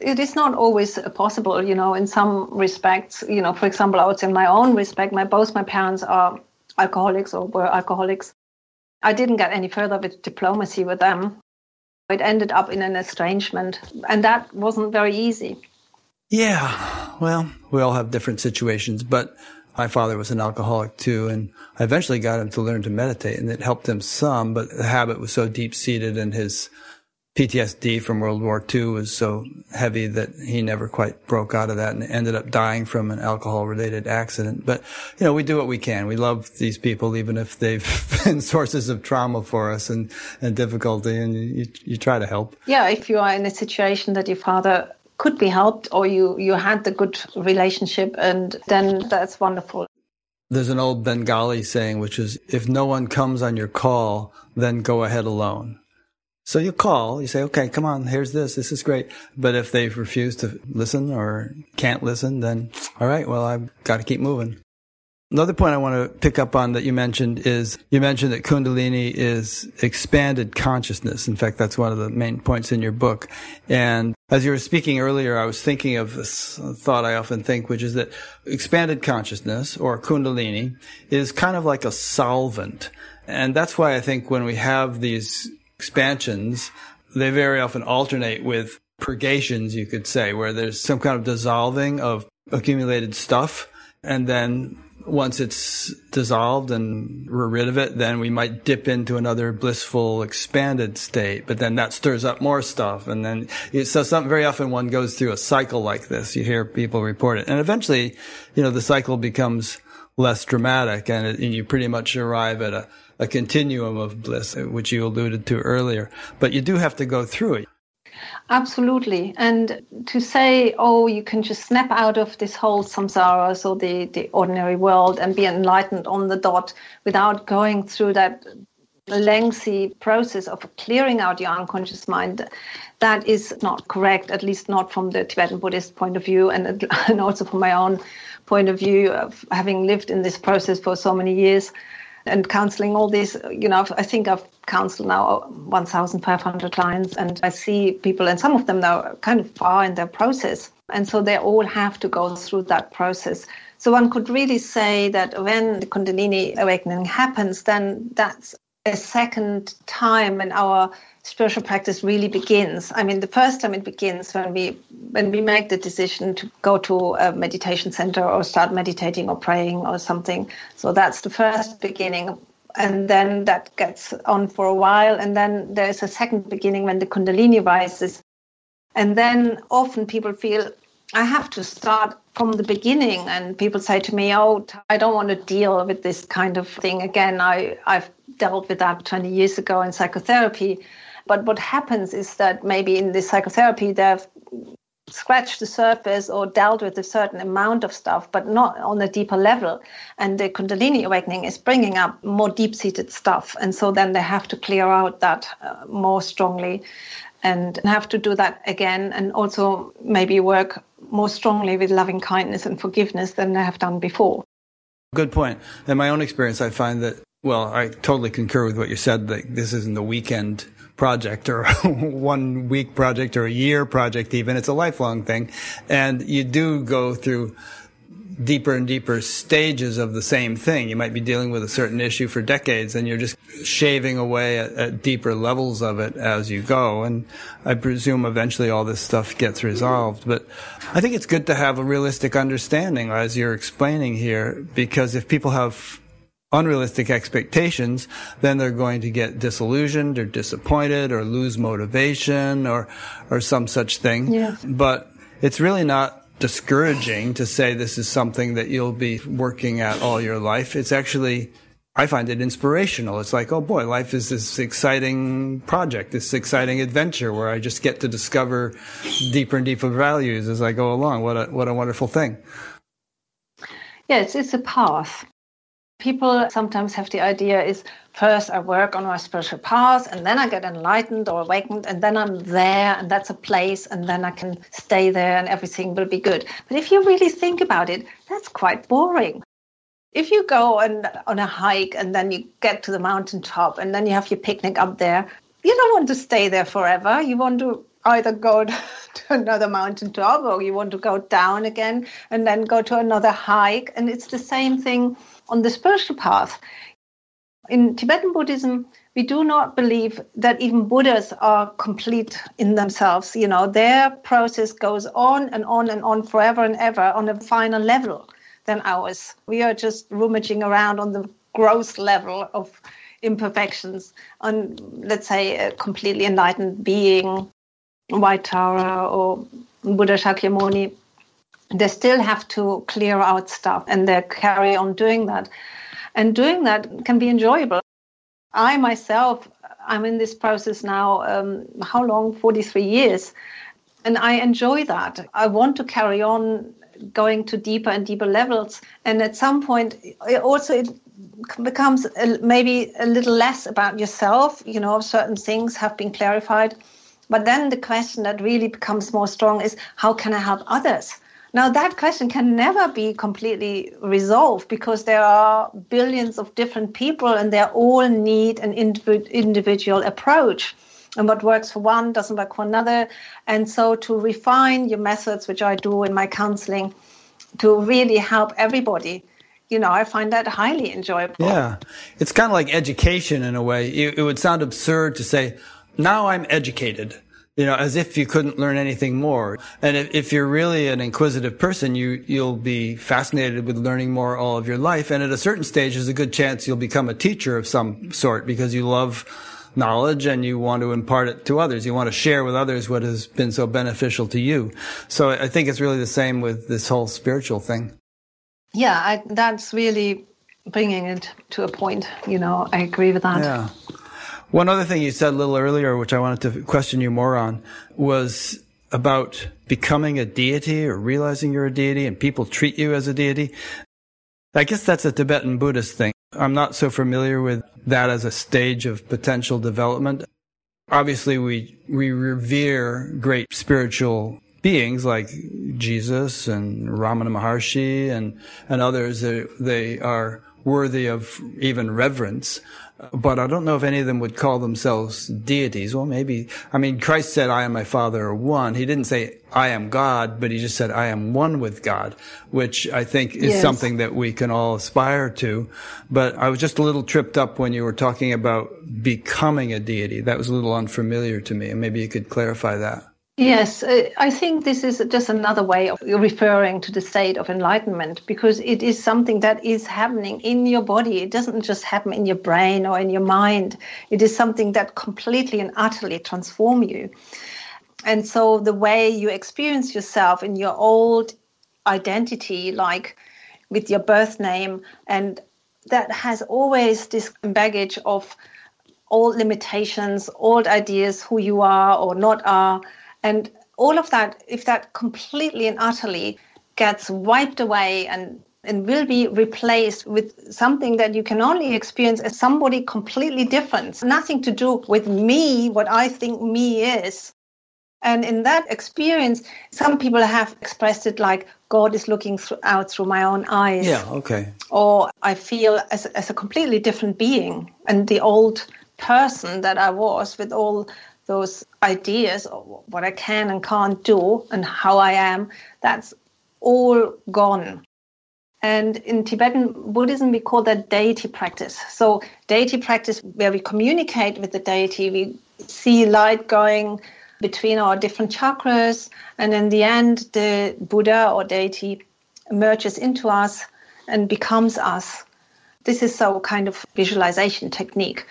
It is not always possible, you know, in some respects, you know, for example, I would say in my own respect, my both my parents are alcoholics or were alcoholics. I didn't get any further with diplomacy with them. It ended up in an estrangement, and that wasn't very easy. Yeah, well, we all have different situations, but my father was an alcoholic too, and I eventually got him to learn to meditate, and it helped him some, but the habit was so deep seated and his PTSD from World War II was so heavy that he never quite broke out of that and ended up dying from an alcohol related accident. But, you know, we do what we can. We love these people, even if they've been sources of trauma for us and, and difficulty, and you, you try to help. Yeah, if you are in a situation that your father could be helped or you, you had the good relationship, and then that's wonderful. There's an old Bengali saying, which is, if no one comes on your call, then go ahead alone. So you call, you say, okay, come on, here's this, this is great. But if they refuse to listen or can't listen, then all right, well, I've got to keep moving. Another point I want to pick up on that you mentioned is you mentioned that Kundalini is expanded consciousness. In fact, that's one of the main points in your book. And as you were speaking earlier, I was thinking of this thought I often think, which is that expanded consciousness or Kundalini is kind of like a solvent. And that's why I think when we have these expansions, they very often alternate with purgations, you could say, where there's some kind of dissolving of accumulated stuff. And then once it's dissolved and we're rid of it, then we might dip into another blissful, expanded state. But then that stirs up more stuff. And then, so some, very often one goes through a cycle like this. You hear people report it. And eventually, you know, the cycle becomes less dramatic and, it, and you pretty much arrive at a, a continuum of bliss, which you alluded to earlier. But you do have to go through it. Absolutely. And to say, oh, you can just snap out of this whole samsara, so the, the ordinary world, and be enlightened on the dot without going through that lengthy process of clearing out your unconscious mind, that is not correct, at least not from the Tibetan Buddhist point of view, and, and also from my own point of view of having lived in this process for so many years and counseling all these you know i think i've counseled now 1500 clients and i see people and some of them now kind of far in their process. And so they all have to go through that process. So one could really say that when the kundalini awakening happens then that's a second time in our spiritual practice really begins. I mean, the first time it begins when we when we make the decision to go to a meditation center or start meditating or praying or something. So that's the first beginning. And then that gets on for a while. And then there's a second beginning when the Kundalini rises. And then often people feel, I have to start from the beginning. And people say to me, Oh, I don't want to deal with this kind of thing again. I, I've dealt with that 20 years ago in psychotherapy. But what happens is that maybe in the psychotherapy, they've scratched the surface or dealt with a certain amount of stuff, but not on a deeper level. And the Kundalini awakening is bringing up more deep seated stuff. And so then they have to clear out that uh, more strongly and have to do that again and also maybe work more strongly with loving kindness and forgiveness than they have done before. Good point. In my own experience, I find that, well, I totally concur with what you said, that this isn't the weekend project or one week project or a year project even. It's a lifelong thing. And you do go through deeper and deeper stages of the same thing. You might be dealing with a certain issue for decades and you're just shaving away at, at, deeper levels of it as you go. And I presume eventually all this stuff gets resolved. But I think it's good to have a realistic understanding as you're explaining here, because if people have unrealistic expectations, then they're going to get disillusioned or disappointed or lose motivation or, or some such thing. Yes. But it's really not discouraging to say this is something that you'll be working at all your life. It's actually, I find it inspirational. It's like, oh boy, life is this exciting project, this exciting adventure where I just get to discover deeper and deeper values as I go along. What a, what a wonderful thing. Yes, it's a path People sometimes have the idea is first I work on my spiritual path and then I get enlightened or awakened and then I'm there and that's a place and then I can stay there and everything will be good. But if you really think about it, that's quite boring. If you go and on a hike and then you get to the mountain top and then you have your picnic up there, you don't want to stay there forever. You want to either go to another mountain top or you want to go down again and then go to another hike. And it's the same thing on the spiritual path. In Tibetan Buddhism, we do not believe that even Buddhas are complete in themselves. You know, their process goes on and on and on forever and ever on a finer level than ours. We are just rummaging around on the gross level of imperfections on, let's say, a completely enlightened being, White Tara or Buddha Shakyamuni. They still have to clear out stuff and they carry on doing that. And doing that can be enjoyable. I myself, I'm in this process now, um, how long? 43 years. And I enjoy that. I want to carry on going to deeper and deeper levels. And at some point, it also it becomes a, maybe a little less about yourself. You know, certain things have been clarified. But then the question that really becomes more strong is how can I help others? Now, that question can never be completely resolved because there are billions of different people and they all need an individual approach. And what works for one doesn't work for another. And so, to refine your methods, which I do in my counseling, to really help everybody, you know, I find that highly enjoyable. Yeah. It's kind of like education in a way. It, it would sound absurd to say, now I'm educated you know, as if you couldn't learn anything more. And if, if, you're really an inquisitive person, you, you'll be fascinated with learning more all of your life. And at a certain stage, there's a good chance you'll become a teacher of some sort because you love knowledge and you want to impart it to others. You want to share with others what has been so beneficial to you. So I think it's really the same with this whole spiritual thing. Yeah, I, that's really bringing it to a point. You know, I agree with that. Yeah. One other thing you said a little earlier, which I wanted to question you more on, was about becoming a deity or realizing you're a deity and people treat you as a deity. I guess that's a Tibetan Buddhist thing. I'm not so familiar with that as a stage of potential development. Obviously, we, we revere great spiritual beings like Jesus and Ramana Maharshi and, and others. They, they are worthy of even reverence but I don't know if any of them would call themselves deities. Well, maybe. I mean, Christ said, I and my Father are one. He didn't say, I am God, but he just said, I am one with God, which I think is yes. something that we can all aspire to. But I was just a little tripped up when you were talking about becoming a deity. That was a little unfamiliar to me, and maybe you could clarify that. Yes, uh, I think this is just another way of referring to the state of enlightenment because it is something that is happening in your body. It doesn't just happen in your brain or in your mind. It is something that completely and utterly transform you. And so the way you experience yourself in your old identity, like with your birth name, and that has always this baggage of old limitations, old ideas, who you are or not are and all of that, if that completely and utterly gets wiped away and and will be replaced with something that you can only experience as somebody completely different. Nothing to do with me, what I think me is. And in that experience, some people have expressed it like God is looking out through my own eyes. Yeah, okay. Or I feel as, as a completely different being. And the old person that I was with all those ideas of what I can and can't do and how I am, that's all gone. And in Tibetan Buddhism, we call that deity practice. So, deity practice, where we communicate with the deity, we see light going between our different chakras, and in the end, the Buddha or deity emerges into us and becomes us. This is so kind of visualization technique.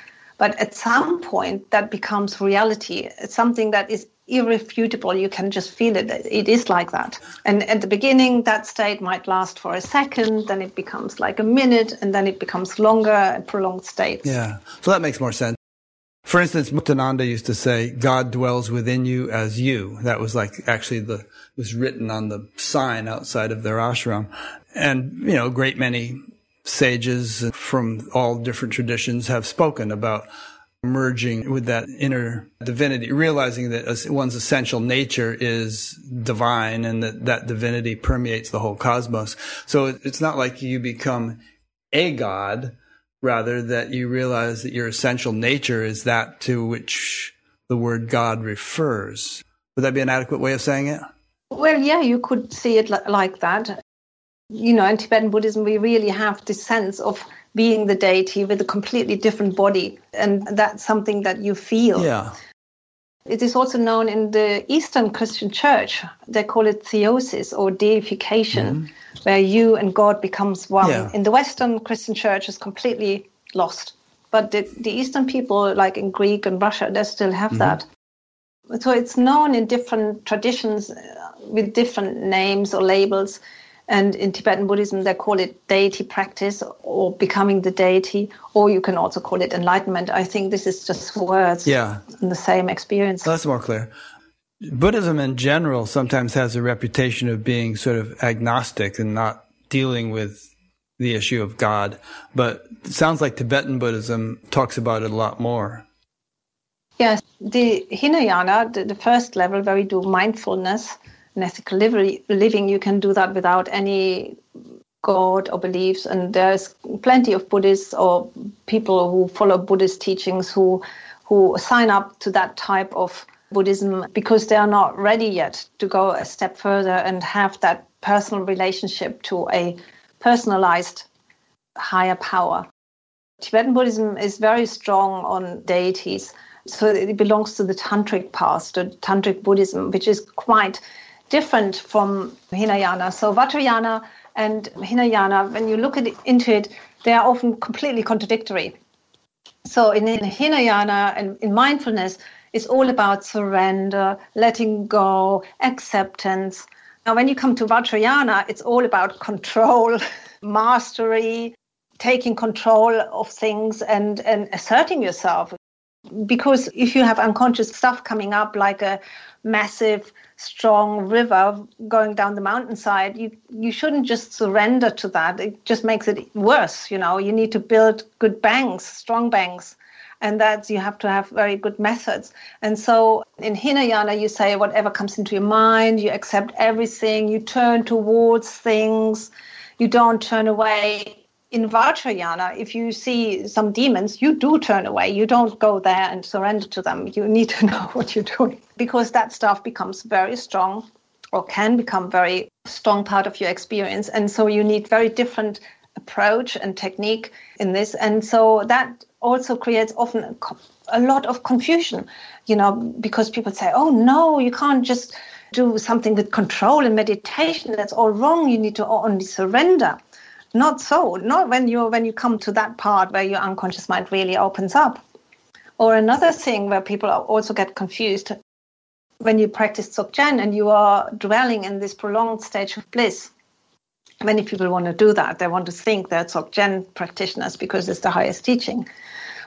But at some point, that becomes reality. It's something that is irrefutable. You can just feel it. It is like that. And at the beginning, that state might last for a second, then it becomes like a minute, and then it becomes longer, and prolonged states. Yeah. So that makes more sense. For instance, Muktananda used to say, God dwells within you as you. That was like actually the, was written on the sign outside of their ashram. And, you know, a great many sages from all different traditions have spoken about merging with that inner divinity, realizing that one's essential nature is divine and that that divinity permeates the whole cosmos. So it's not like you become a god, rather that you realize that your essential nature is that to which the word God refers. Would that be an adequate way of saying it? Well, yeah, you could see it like that. You know, in Tibetan Buddhism, we really have this sense of being the deity with a completely different body. And that's something that you feel. Yeah. It is also known in the Eastern Christian Church. They call it theosis or deification, mm-hmm. where you and God becomes one. Yeah. In the Western Christian Church, is completely lost. But the, the Eastern people, like in Greek and Russia, they still have mm-hmm. that. So it's known in different traditions uh, with different names or labels. And in Tibetan Buddhism, they call it deity practice or becoming the deity, or you can also call it enlightenment. I think this is just words yeah. and the same experience. That's more clear. Buddhism in general sometimes has a reputation of being sort of agnostic and not dealing with the issue of God, but it sounds like Tibetan Buddhism talks about it a lot more. Yes, the Hinayana, the, the first level where we do mindfulness, and ethical living, you can do that without any God or beliefs. And there's plenty of Buddhists or people who follow Buddhist teachings who who sign up to that type of Buddhism because they are not ready yet to go a step further and have that personal relationship to a personalized higher power. Tibetan Buddhism is very strong on deities. So it belongs to the tantric path, the tantric Buddhism, which is quite different from Hinayana. So Vajrayana and Hinayana, when you look it, into it, they are often completely contradictory. So in, in Hinayana and in mindfulness, it's all about surrender, letting go, acceptance. Now, when you come to Vajrayana, it's all about control, mastery, taking control of things and, and asserting yourself. Because if you have unconscious stuff coming up, like a massive strong river going down the mountainside you you shouldn't just surrender to that. It just makes it worse you know. You need to build good banks strong banks and that you have to have very good methods. And so in hinayana you say whatever comes into your mind you accept everything you turn towards things you don't turn away in Vajrayana, if you see some demons, you do turn away. You don't go there and surrender to them. You need to know what you're doing because that stuff becomes very strong or can become very strong part of your experience. And so you need very different approach and technique in this. And so that also creates often a lot of confusion, you know, because people say, oh, no, you can't just do something with control and meditation. That's all wrong. You need to only surrender. Not so. Not when you when you come to that part where your unconscious mind really opens up. Or another thing where people also get confused when you practice Dzogchen and you are dwelling in this prolonged stage of bliss. Many people want to do that. They want to think they're Dzogchen practitioners because it's the highest teaching.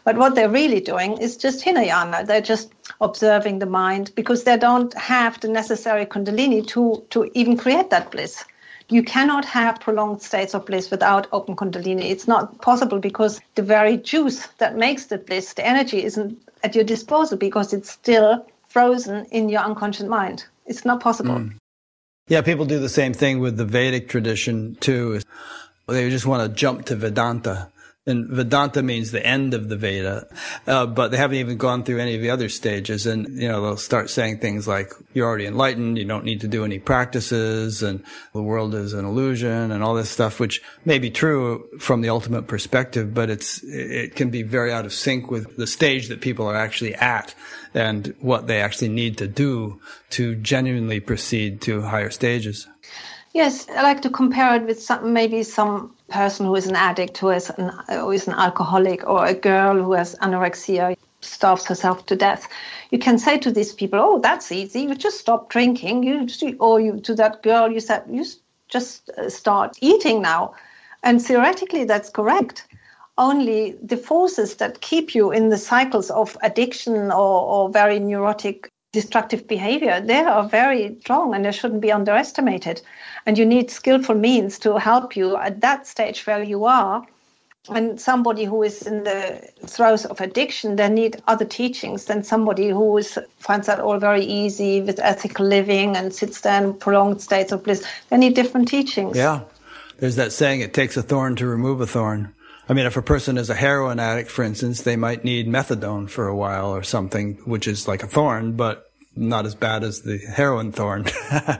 But what they're really doing is just Hinayana. They're just observing the mind because they don't have the necessary Kundalini to, to even create that bliss you cannot have prolonged states of bliss without open kundalini. It's not possible because the very juice that makes the bliss, the energy, isn't at your disposal because it's still frozen in your unconscious mind. It's not possible. Mm. Yeah, people do the same thing with the Vedic tradition too. They just want to jump to Vedanta and Vedanta means the end of the Veda, uh, but they haven't even gone through any of the other stages. And, you know, they'll start saying things like, you're already enlightened, you don't need to do any practices, and the world is an illusion, and all this stuff, which may be true from the ultimate perspective, but it's, it can be very out of sync with the stage that people are actually at and what they actually need to do to genuinely proceed to higher stages. Yes, I like to compare it with some, maybe some person who is an addict, who is an, who is an alcoholic, or a girl who has anorexia, starves herself to death. You can say to these people, "Oh, that's easy. You just stop drinking." You or you to that girl, you said, "You just uh, start eating now," and theoretically, that's correct. Only the forces that keep you in the cycles of addiction or, or very neurotic destructive behavior, they are very strong and they shouldn't be underestimated. And you need skillful means to help you at that stage where you are. And somebody who is in the throes of addiction, they need other teachings than somebody who is, finds that all very easy with ethical living and sits there in prolonged states of bliss. They need different teachings. Yeah. There's that saying, it takes a thorn to remove a thorn. I mean, if a person is a heroin addict, for instance, they might need methadone for a while or something, which is like a thorn, but not as bad as the heroin thorn. yeah.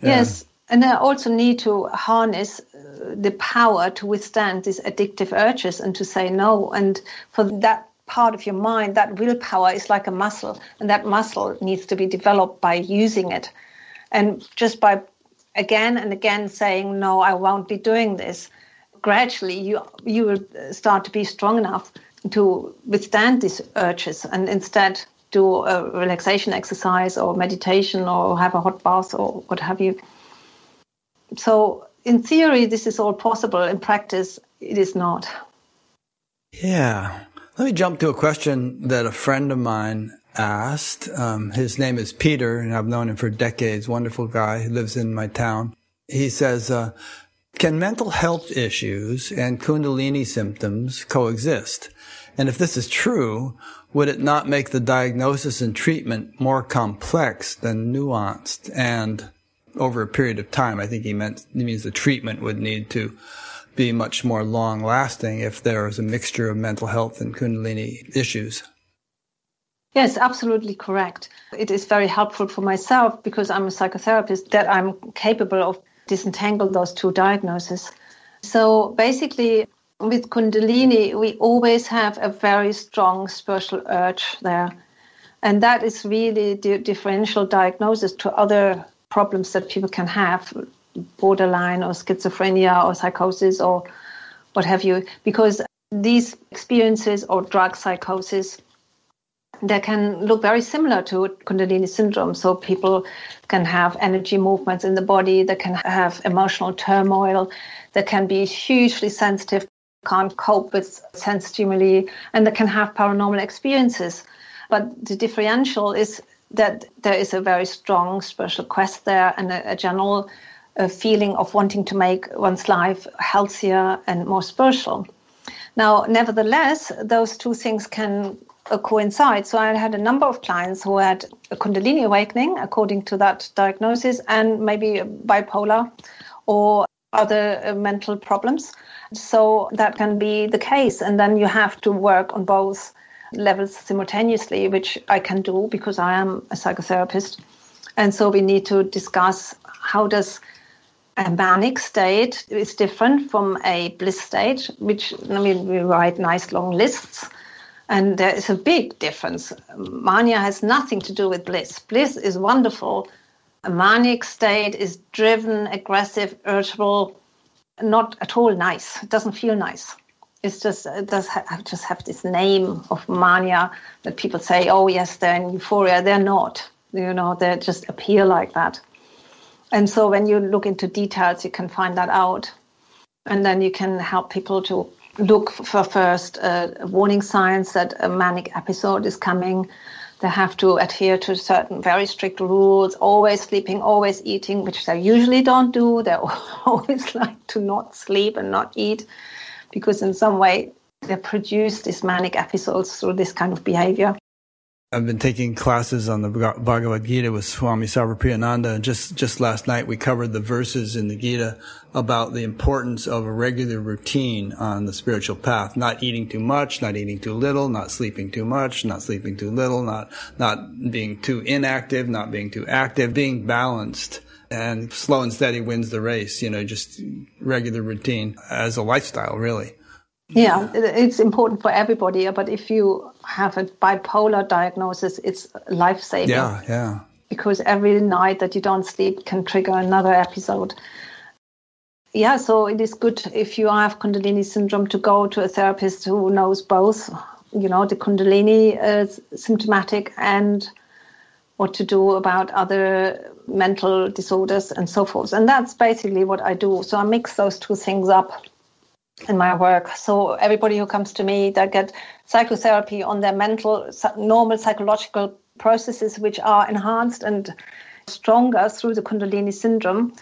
Yes. And they also need to harness uh, the power to withstand these addictive urges and to say no. And for that part of your mind, that willpower is like a muscle, and that muscle needs to be developed by using it. And just by again and again saying, no, I won't be doing this, gradually you you will start to be strong enough to withstand these urges and instead do a relaxation exercise or meditation or have a hot bath or what have you. So in theory this is all possible in practice it is not. Yeah. Let me jump to a question that a friend of mine asked. Um, his name is Peter, and I've known him for decades. Wonderful guy. He lives in my town. He says, uh, can mental health issues and Kundalini symptoms coexist? And if this is true, would it not make the diagnosis and treatment more complex than nuanced? And over a period of time, I think he meant, he means the treatment would need to be much more long lasting if there is a mixture of mental health and Kundalini issues. Yes, absolutely correct. It is very helpful for myself because I'm a psychotherapist that I'm capable of disentangle those two diagnoses. So basically, with Kundalini, we always have a very strong spiritual urge there. And that is really the differential diagnosis to other problems that people can have, borderline or schizophrenia or psychosis or what have you, because these experiences or drug psychosis they can look very similar to Kundalini syndrome. So people can have energy movements in the body, they can have emotional turmoil, they can be hugely sensitive, can't cope with sense stimuli, and they can have paranormal experiences. But the differential is that there is a very strong spiritual quest there and a, a general feeling of wanting to make one's life healthier and more spiritual. Now, nevertheless, those two things can coincide. So I had a number of clients who had a Kundalini awakening according to that diagnosis, and maybe bipolar or other uh, mental problems. So that can be the case, and then you have to work on both levels simultaneously, which I can do because I am a psychotherapist. And so we need to discuss how does a manic state is different from a bliss state, which I mean we write nice long lists and there is a big difference. Mania has nothing to do with bliss. Bliss is wonderful. A manic state is driven, aggressive, irritable, not at all nice. It doesn't feel nice. It's just it does have, just have this name of mania that people say, oh yes, they're in euphoria. They're not. You know, they just appear like that. And so when you look into details, you can find that out, and then you can help people to look for first uh, warning signs that a manic episode is coming. They have to adhere to certain very strict rules, always sleeping, always eating, which they usually don't do. They always like to not sleep and not eat because, in some way, they produce these manic episodes through this kind of behavior. I've been taking classes on the Bhagavad Gita with Swami Sarvapriyananda, and just just last night we covered the verses in the Gita about the importance of a regular routine on the spiritual path. Not eating too much, not eating too little, not sleeping too much, not sleeping too little, not not being too inactive, not being too active, being balanced. And slow and steady wins the race. You know, just regular routine as a lifestyle, really. Yeah, it's important for everybody. But if you have a bipolar diagnosis, it's life saving. Yeah, yeah. Because every night that you don't sleep can trigger another episode. Yeah, so it is good if you have Kundalini syndrome to go to a therapist who knows both, you know, the Kundalini uh, symptomatic and what to do about other mental disorders and so forth. And that's basically what I do. So I mix those two things up in my work. So everybody who comes to me, they get psychotherapy on their mental, normal psychological processes which are enhanced and stronger through the Kundalini syndrome.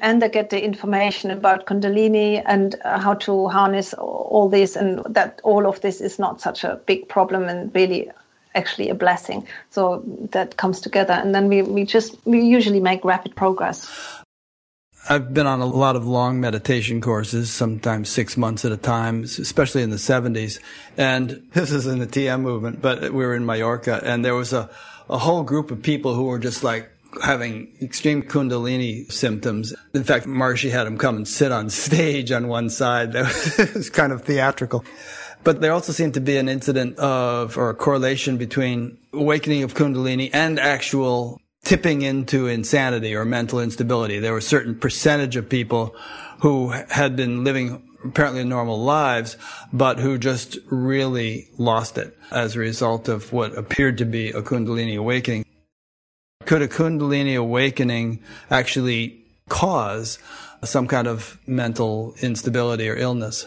And they get the information about Kundalini and uh, how to harness all this, and that all of this is not such a big problem and really actually a blessing. So that comes together, and then we, we just we usually make rapid progress. I've been on a lot of long meditation courses, sometimes six months at a time, especially in the 70s. And this is in the TM movement, but we were in Mallorca and there was a, a whole group of people who were just like having extreme kundalini symptoms. In fact, Maharishi had him come and sit on stage on one side. That was kind of theatrical. But there also seemed to be an incident of, or a correlation between awakening of kundalini and actual tipping into insanity or mental instability. There were a certain percentage of people who had been living apparently normal lives, but who just really lost it as a result of what appeared to be a Kundalini awakening. Could a Kundalini awakening actually cause some kind of mental instability or illness?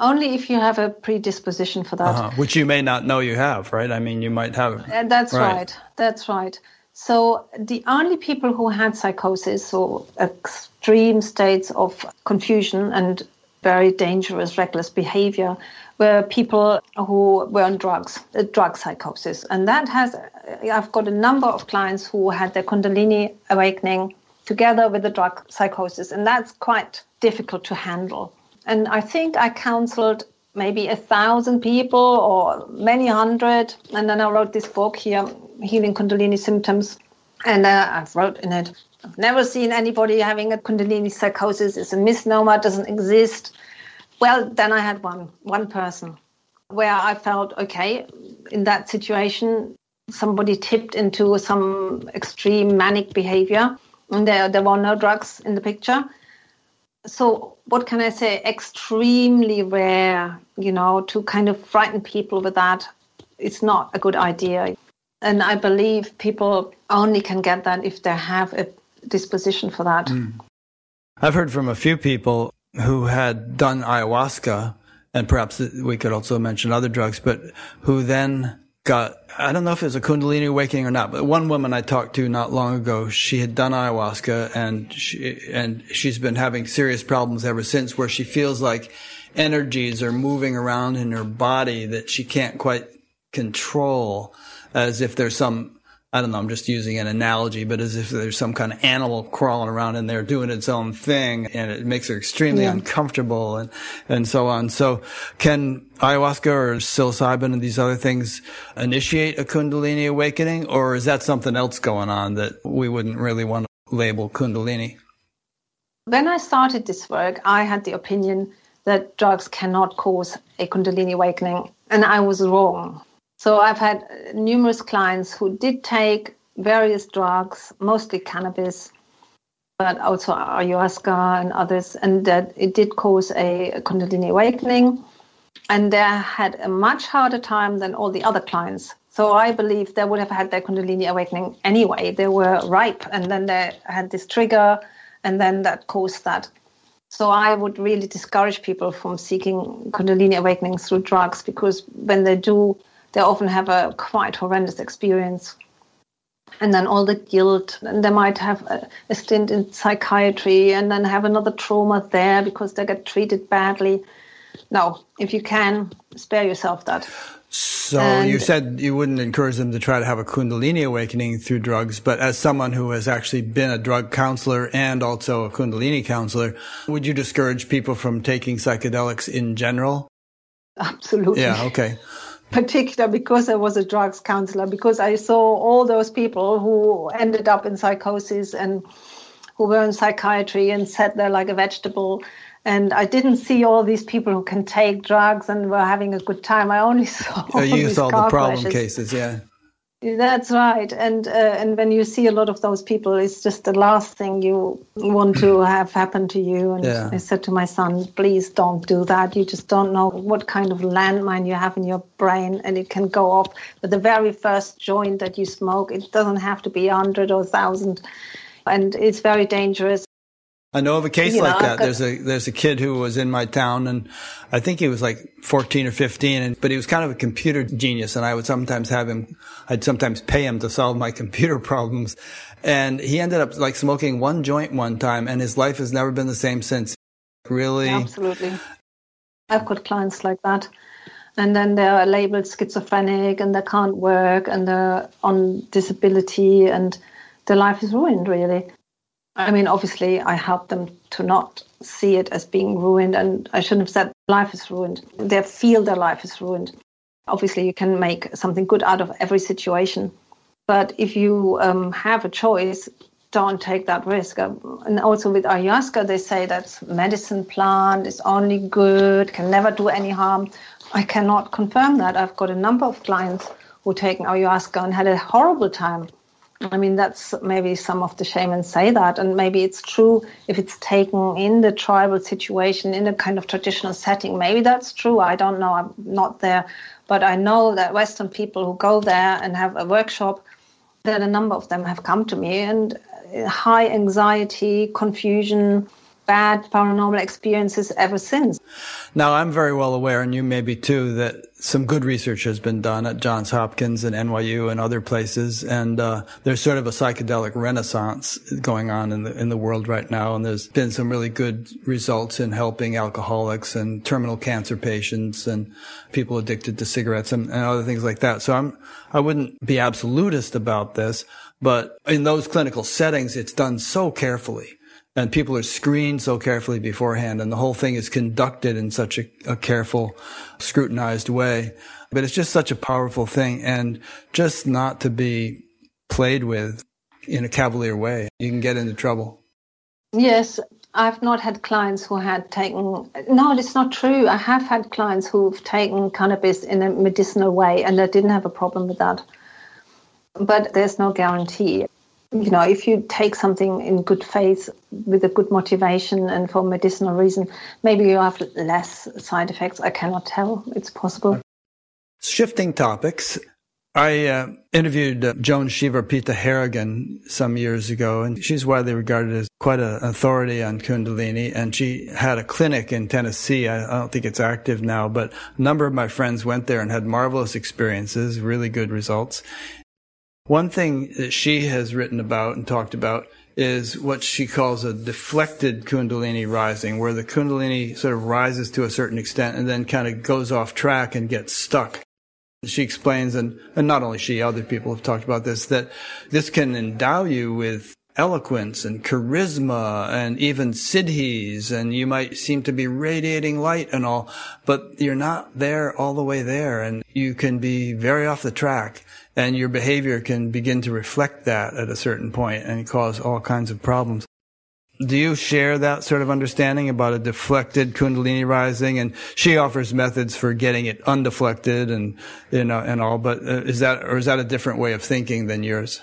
Only if you have a predisposition for that. Uh-huh. Which you may not know you have, right? I mean, you might have. Uh, that's right. right. That's right. So the only people who had psychosis or extreme states of confusion and very dangerous, reckless behavior were people who were on drugs, drug psychosis. And that has, I've got a number of clients who had their Kundalini awakening together with the drug psychosis, and that's quite difficult to handle. And I think I counseled maybe a thousand people or many hundred. And then I wrote this book here, Healing Kundalini Symptoms. And uh, I wrote in it, I've never seen anybody having a Kundalini psychosis. It's a misnomer, doesn't exist. Well, then I had one, one person where I felt, okay, in that situation, somebody tipped into some extreme manic behavior and there, there were no drugs in the picture so what can I say? Extremely rare, you know, to kind of frighten people with that. It's not a good idea. And I believe people only can get that if they have a disposition for that. Mm. I've heard from a few people who had done ayahuasca, and perhaps we could also mention other drugs, but who then got I don't know if it was a Kundalini awakening or not, but one woman I talked to not long ago, she had done ayahuasca and she, and she's been having serious problems ever since where she feels like energies are moving around in her body that she can't quite control as if there's some I don't know, I'm just using an analogy, but as if there's some kind of animal crawling around in there doing its own thing and it makes her extremely yeah. uncomfortable and, and so on. So can ayahuasca or psilocybin and these other things initiate a Kundalini awakening or is that something else going on that we wouldn't really want to label Kundalini? When I started this work, I had the opinion that drugs cannot cause a Kundalini awakening and I was wrong. So I've had uh, numerous clients who did take various drugs, mostly cannabis, but also ayahuasca and others, and that it did cause a Kundalini awakening. And they had a much harder time than all the other clients. So I believe they would have had their Kundalini awakening anyway. They were ripe, and then they had this trigger, and then that caused that. So I would really discourage people from seeking Kundalini awakening through drugs because when they do, they often have a quite horrendous experience. And then all the guilt, and they might have a, a stint in psychiatry and then have another trauma there because they get treated badly. No, if you can, spare yourself that. So and you said you wouldn't encourage them to try to have a Kundalini awakening through drugs, but as someone who has actually been a drug counselor and also a Kundalini counselor, would you discourage people from taking psychedelics in general? Absolutely. Yeah, okay particular because I was a drugs counselor, because I saw all those people who ended up in psychosis and who were in psychiatry and sat there like a vegetable. And I didn't see all these people who can take drugs and were having a good time. I only saw. Oh, you saw the problem cases, yeah. That's right, and uh, and when you see a lot of those people, it's just the last thing you want to have happen to you. And yeah. I said to my son, please don't do that. You just don't know what kind of landmine you have in your brain, and it can go off with the very first joint that you smoke. It doesn't have to be hundred or thousand, and it's very dangerous. I know of a case you like know, that. There's a there's a kid who was in my town, and I think he was like 14 or 15, and but he was kind of a computer genius, and I would sometimes have him, I'd sometimes pay him to solve my computer problems, and he ended up like smoking one joint one time, and his life has never been the same since. Really, absolutely. I've got clients like that and then they're labeled schizophrenic and they can't work and they're on disability and their life is ruined really i mean obviously i help them to not see it as being ruined and i shouldn't have said life is ruined they feel their life is ruined obviously you can make something good out of every situation but if you um, have a choice don't take that risk. And also with ayahuasca, they say that medicine plant is only good, can never do any harm. I cannot confirm that. I've got a number of clients who taken ayahuasca and had a horrible time. I mean, that's maybe some of the shamans say that, and maybe it's true if it's taken in the tribal situation, in a kind of traditional setting. Maybe that's true. I don't know. I'm not there. But I know that Western people who go there and have a workshop, that a number of them have come to me and high anxiety, confusion, bad paranormal experiences ever since. Now, I'm very well aware, and you may be too, that some good research has been done at Johns Hopkins and NYU and other places, and uh, there's sort of a psychedelic renaissance going on in the in the world right now, and there's been some really good results in helping alcoholics and terminal cancer patients and people addicted to cigarettes and, and other things like that. So I'm I wouldn't be absolutist about this, but in those clinical settings, it's done so carefully and people are screened so carefully beforehand and the whole thing is conducted in such a, a, careful scrutinized way. But it's just such a powerful thing and just not to be played with in a cavalier way you can get into trouble. Yes i've not had clients who had taken no it's not true. I have had clients who've taken cannabis in a medicinal way and they didn't have a problem with that. But there's no guarantee you know, if you take something in good faith with a good motivation and for medicinal reason, maybe you have less side effects. I cannot tell. It's possible. Shifting topics. I uh, interviewed uh, Joan Shivarpita Harrigan some years ago, and she's widely regarded as quite an authority on Kundalini. And she had a clinic in Tennessee. I, I don't think it's active now, but a number of my friends went there and had marvelous experiences, really good results. One thing that she has written about and talked about is what she calls a deflected Kundalini rising, where the Kundalini sort of rises to a certain extent and then kind of goes off track and gets stuck. She explains, and, and not only she, other people have talked about this, that this can endow you with eloquence and charisma and even siddhis, and you might seem to be radiating light and all, but you're not there all the way there, and you can be very off the track and your behavior can begin to reflect that at a certain point and cause all kinds of problems. Do you share that sort of understanding about a deflected kundalini rising? And she offers methods for getting it undeflected and, you know, and all, but uh, is that, or is that a different way of thinking than yours?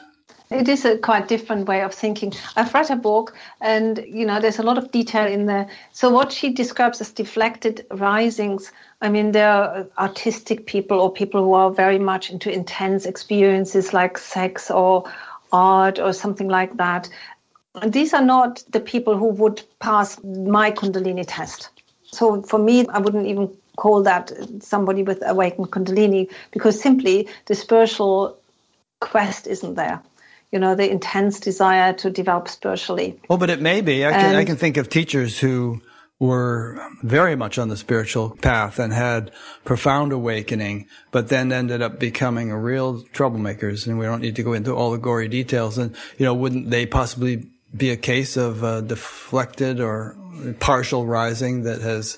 It is a quite different way of thinking. I've read her book, and you know, there's a lot of detail in there. So what she describes as deflected risings, I mean, there are artistic people or people who are very much into intense experiences like sex or art or something like that. These are not the people who would pass my Kundalini test. So for me, I wouldn't even call that somebody with awakened Kundalini because simply the spiritual quest isn't there you know, the intense desire to develop spiritually. Well, but it may be. I can, and, I can think of teachers who were very much on the spiritual path and had profound awakening, but then ended up becoming a real troublemakers. And we don't need to go into all the gory details. And, you know, wouldn't they possibly be a case of uh, deflected or partial rising that has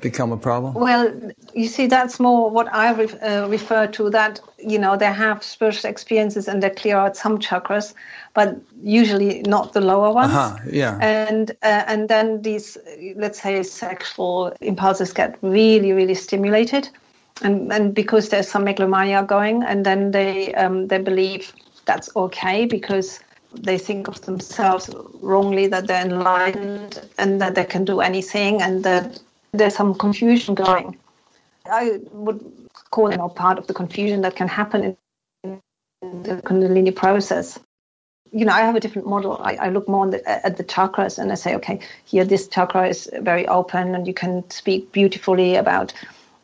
become a problem? Well, you see, that's more what I re- uh, refer to. That you know, they have spiritual experiences and they clear out some chakras, but usually not the lower ones. Uh-huh, yeah. And uh, and then these, let's say, sexual impulses get really, really stimulated, and and because there's some megalomania going, and then they um, they believe that's okay because they think of themselves wrongly that they're enlightened and that they can do anything and that there's some confusion going. I would call it part of the confusion that can happen in the Kundalini process. you know, I have a different model. I, I look more the, at the chakras and I say, okay, here this chakra is very open and you can speak beautifully about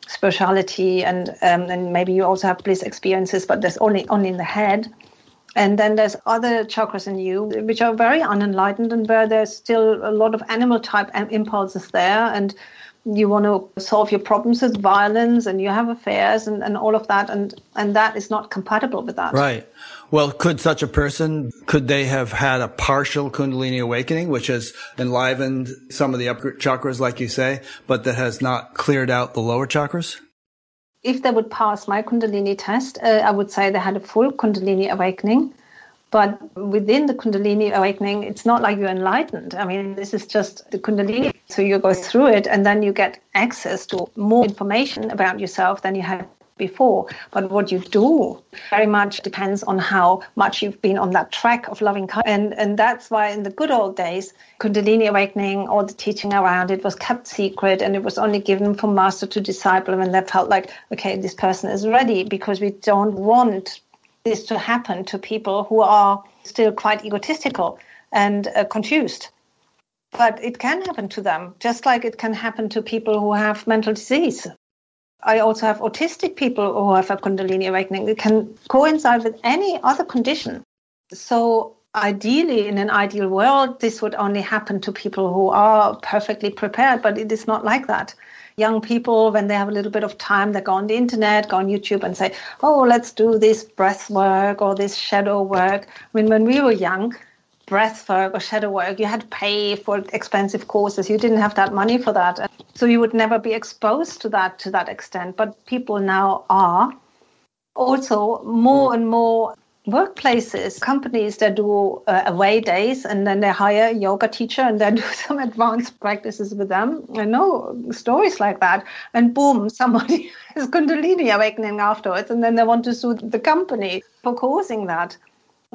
spirituality and um, and maybe you also have bliss experiences, but that's only only in the head. And then there's other chakras in you which are very unenlightened and where there's still a lot of animal type impulses there and you want to solve your problems with violence and you have affairs and, and all of that and and that is not compatible with that. Right. Well could such a person could they have had a partial kundalini awakening which has enlivened some of the upper chakras like you say but that has not cleared out the lower chakras? If they would pass my kundalini test uh, i would say they had a full kundalini awakening but within the Kundalini awakening, it's not like you're enlightened. I mean, this is just the Kundalini. So you go through it and then you get access to more information about yourself than you had before. But what you do very much depends on how much you've been on that track of loving kindness. And, and that's why in the good old days, Kundalini awakening, all the teaching around it was kept secret and it was only given from master to disciple when they felt like, okay, this person is ready because we don't want this to happen to people who are still quite egotistical and uh, confused. But it can happen to them, just like it can happen to people who have mental disease. I also have autistic people who have a Kundalini awakening. It can coincide with any other condition. So, ideally, in an ideal world, this would only happen to people who are perfectly prepared, but it is not like that young people, when they have a little bit of time, they go on the internet, go on YouTube and say, oh, let's do this breath work or this shadow work. I mean, when we were young, breath work or shadow work, you had to pay for expensive courses. You didn't have that money for that. So you would never be exposed to that to that extent. But people now are. Also, more and more workplaces, companies that do uh, away days and then they hire a yoga teacher and then do some advanced practices with them. I know stories like that. And boom, somebody has Kundalini awakening afterwards and then they want to sue the company for causing that.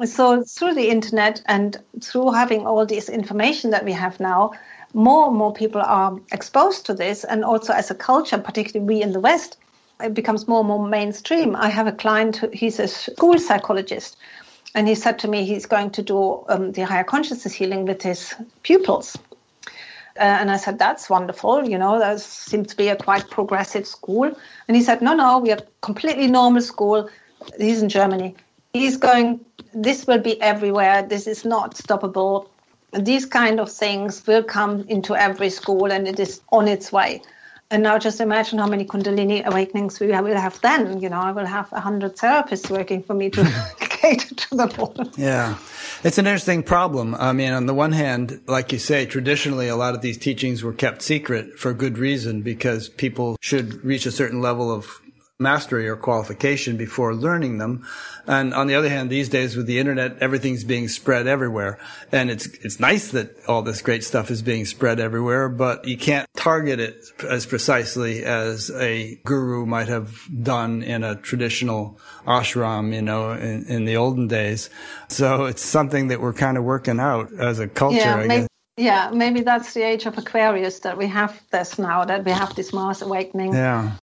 So through the internet and through having all this information that we have now, more and more people are exposed to this. And also as a culture, particularly we in the West, it becomes more and more mainstream. I have a client, who, he's a school psychologist, and he said to me he's going to do um, the higher consciousness healing with his pupils. Uh, and I said, that's wonderful. You know, that seems to be a quite progressive school. And he said, no, no, we are completely normal school. He's in Germany. He's going, this will be everywhere. This is not stoppable. These kind of things will come into every school and it is on its way. And now just imagine how many Kundalini awakenings we will have then. You know, I will have a hundred therapists working for me to cater to the all. Yeah. It's an interesting problem. I mean, on the one hand, like you say, traditionally a lot of these teachings were kept secret for good reason because people should reach a certain level of mastery or qualification before learning them. And on the other hand, these days with the internet, everything's being spread everywhere. And it's, it's nice that all this great stuff is being spread everywhere, but you can't target it as precisely as a guru might have done in a traditional ashram, you know, in, in the olden days. So it's something that we're kind of working out as a culture, yeah, I maybe- guess. Yeah, maybe that's the age of Aquarius that we have this now, that we have this mass awakening. Yeah.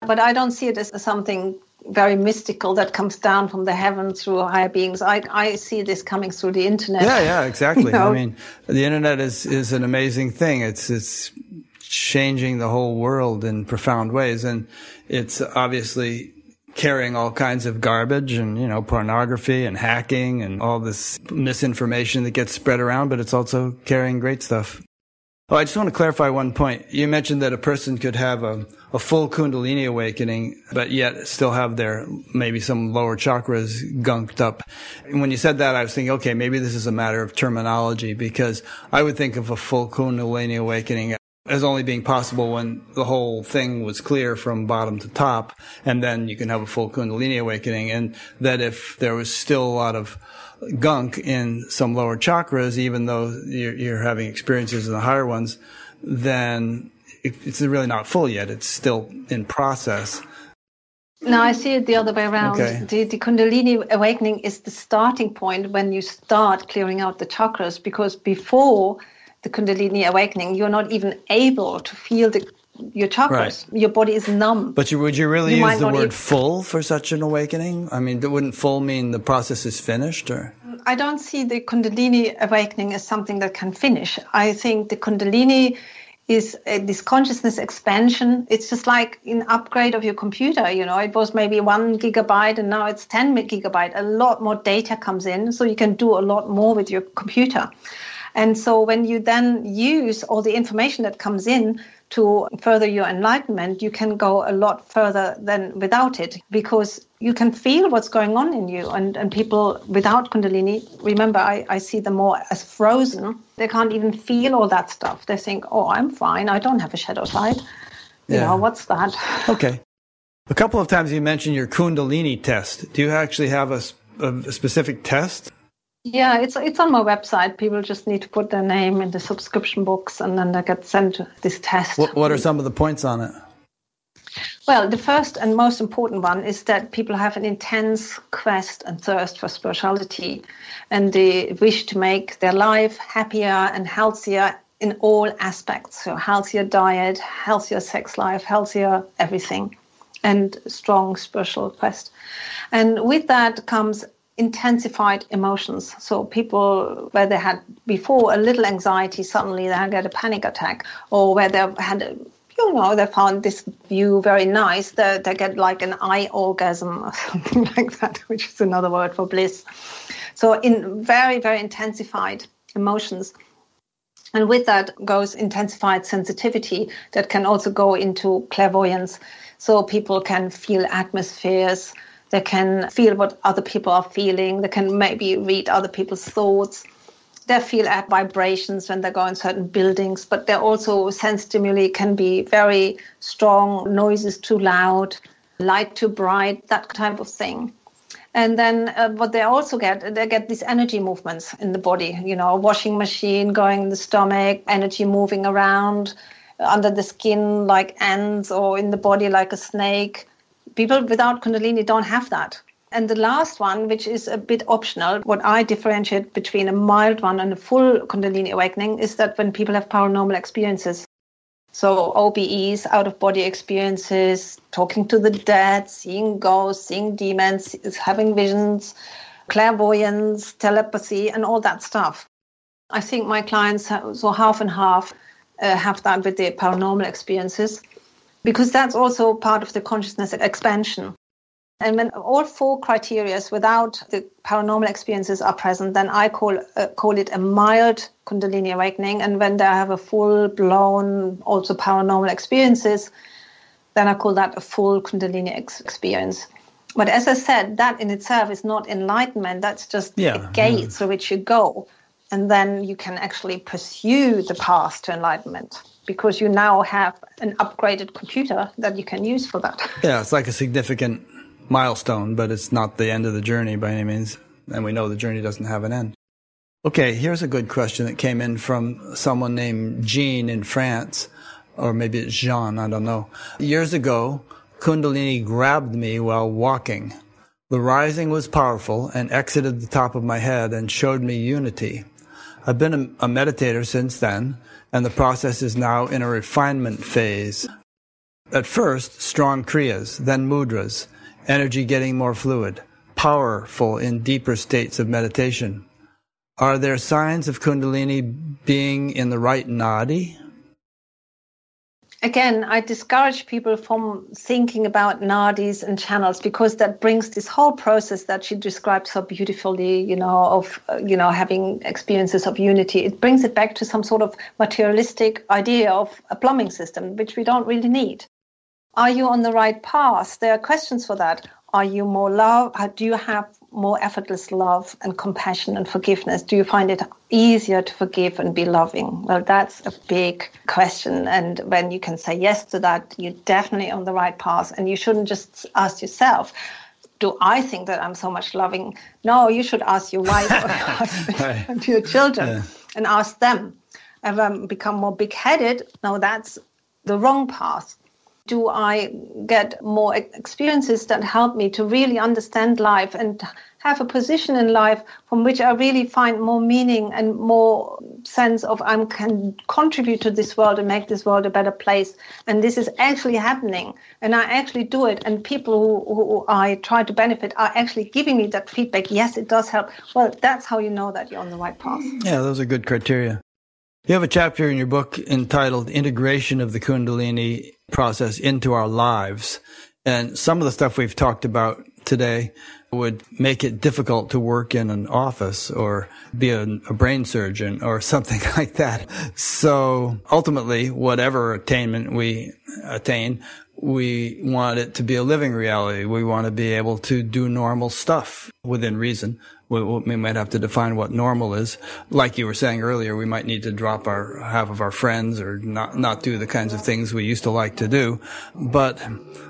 But I don't see it as something very mystical that comes down from the heaven through higher beings. I, I see this coming through the internet. Yeah, yeah, exactly. You know? I mean, the internet is, is an amazing thing. It's, it's changing the whole world in profound ways. And it's obviously carrying all kinds of garbage and, you know, pornography and hacking and all this misinformation that gets spread around, but it's also carrying great stuff. Oh, I just want to clarify one point. You mentioned that a person could have a, a full Kundalini awakening, but yet still have their maybe some lower chakras gunked up. And when you said that, I was thinking, okay, maybe this is a matter of terminology because I would think of a full Kundalini awakening as only being possible when the whole thing was clear from bottom to top, and then you can have a full Kundalini awakening. And that if there was still a lot of gunk in some lower chakras, even though you're, you're having experiences in the higher ones, then it, it's really not full yet. It's still in process. No, I see it the other way around. Okay. The, the Kundalini awakening is the starting point when you start clearing out the chakras, because before the Kundalini awakening, you're not even able to feel the your chakras. Right. Your body is numb. But you, would you really you use the word even... full for such an awakening? I mean, wouldn't full mean the process is finished, or? I don't see the Kundalini awakening as something that can finish. I think the Kundalini is uh, this consciousness expansion. It's just like an upgrade of your computer. You know, it was maybe one gigabyte and now it's 10 gigabyte. A lot more data comes in, so you can do a lot more with your computer. And so when you then use all the information that comes in to further your enlightenment, you can go a lot further than without it because you can feel what's going on in you. And, and people without Kundalini, remember, I, I see them more as frozen. They can't even feel all that stuff. They think, oh, I'm fine. I don't have a shadow side. You yeah. know, what's that? Okay. A couple of times you mentioned your Kundalini test. Do you actually have a, a specific test? Yeah, it's it's on my website. People just need to put their name in the subscription box, and then they get sent this test. What, what are some of the points on it? Well, the first and most important one is that people have an intense quest and thirst for spirituality, and they wish to make their life happier and healthier in all aspects. So, healthier diet, healthier sex life, healthier everything, and strong spiritual quest. And with that comes intensified emotions. So people where they had before a little anxiety, suddenly they get a panic attack, or where they had you know, they found this view very nice. They, they get like an eye orgasm or something like that, which is another word for bliss. So, in very, very intensified emotions. And with that goes intensified sensitivity that can also go into clairvoyance. So, people can feel atmospheres, they can feel what other people are feeling. They can maybe read other people's thoughts. They feel at vibrations when they go in certain buildings, but they also sense stimuli can be very strong, noises too loud, light too bright, that type of thing. And then uh, what they also get, they get these energy movements in the body, you know, washing machine going in the stomach, energy moving around under the skin like ants or in the body like a snake People without Kundalini don't have that. And the last one, which is a bit optional, what I differentiate between a mild one and a full Kundalini awakening is that when people have paranormal experiences. So OBEs, out of body experiences, talking to the dead, seeing ghosts, seeing demons, having visions, clairvoyance, telepathy, and all that stuff. I think my clients, so half and half, uh, have that with their paranormal experiences because that's also part of the consciousness expansion. And when all four criteria without the paranormal experiences are present, then I call uh, call it a mild Kundalini awakening. And when they have a full blown also paranormal experiences, then I call that a full Kundalini ex- experience. But as I said, that in itself is not enlightenment. That's just yeah, a gate yeah. through which you go, and then you can actually pursue the path to enlightenment because you now have an upgraded computer that you can use for that. Yeah, it's like a significant milestone, but it's not the end of the journey by any means. And we know the journey doesn't have an end. Okay, here's a good question that came in from someone named Jean in France, or maybe it's Jean, I don't know. Years ago, Kundalini grabbed me while walking. The rising was powerful and exited the top of my head and showed me unity. I've been a, meditator since then, and the process is now in a refinement phase. At first, strong kriyas, then mudras, energy getting more fluid, powerful in deeper states of meditation. Are there signs of Kundalini being in the right nadi? Again, I discourage people from thinking about nadis and channels because that brings this whole process that she described so beautifully, you know, of, uh, you know, having experiences of unity. It brings it back to some sort of materialistic idea of a plumbing system, which we don't really need. Are you on the right path? There are questions for that. Are you more love? Do you have more effortless love and compassion and forgiveness? Do you find it easier to forgive and be loving? Well, that's a big question. And when you can say yes to that, you're definitely on the right path. And you shouldn't just ask yourself, do I think that I'm so much loving? No, you should ask your wife or husband and your children yeah. and ask them. Have I become more big headed? No, that's the wrong path. Do I get more experiences that help me to really understand life and have a position in life from which I really find more meaning and more sense of I can contribute to this world and make this world a better place. And this is actually happening. And I actually do it. And people who, who I try to benefit are actually giving me that feedback. Yes, it does help. Well, that's how you know that you're on the right path. Yeah, those are good criteria. You have a chapter in your book entitled Integration of the Kundalini Process into Our Lives. And some of the stuff we've talked about today would make it difficult to work in an office or be a, a, brain surgeon or something like that. So ultimately, whatever attainment we attain, we want it to be a living reality. We want to be able to do normal stuff within reason we, might have to define what normal is. Like you were saying earlier, we might need to drop our half of our friends or not not do the kinds of things we used to like to do. But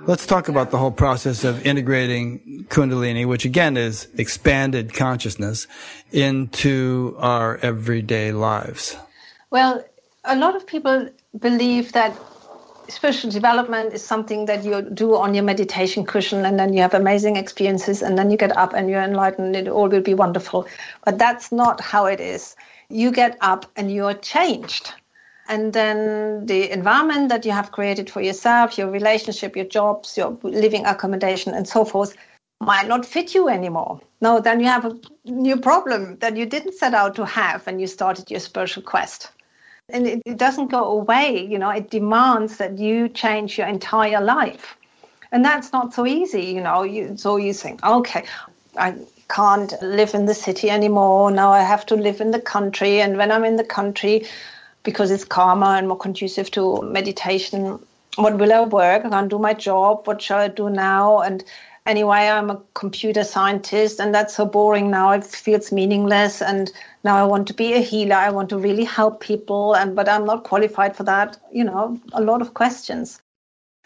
let's talk about the whole process of integrating Kundalini, which again is expanded consciousness, into our everyday lives. Well, a lot of people believe that spiritual development is something that you do on your meditation cushion and then you have amazing experiences and then you get up and you're enlightened it all will be wonderful. But that's not how it is. You get up and you're changed. And then the environment that you have created for yourself your relationship your jobs your living accommodation and so forth might not fit you anymore. No then you have a new problem that you didn't set out to have when you started your spiritual quest and it, it doesn't go away you know it demands that you change your entire life. And that's not so easy you know you, so you think okay i can't live in the city anymore. Now i have to live in the country. And when i'm in the country because it's calmer and more conducive to meditation what will i work? I can't do my job. What shall i do now? And anyway, I'm a computer scientist and that's so boring now. It feels meaningless. And now I want to be a healer. I want to really help people. And, but I'm not qualified for that. You know, a lot of questions.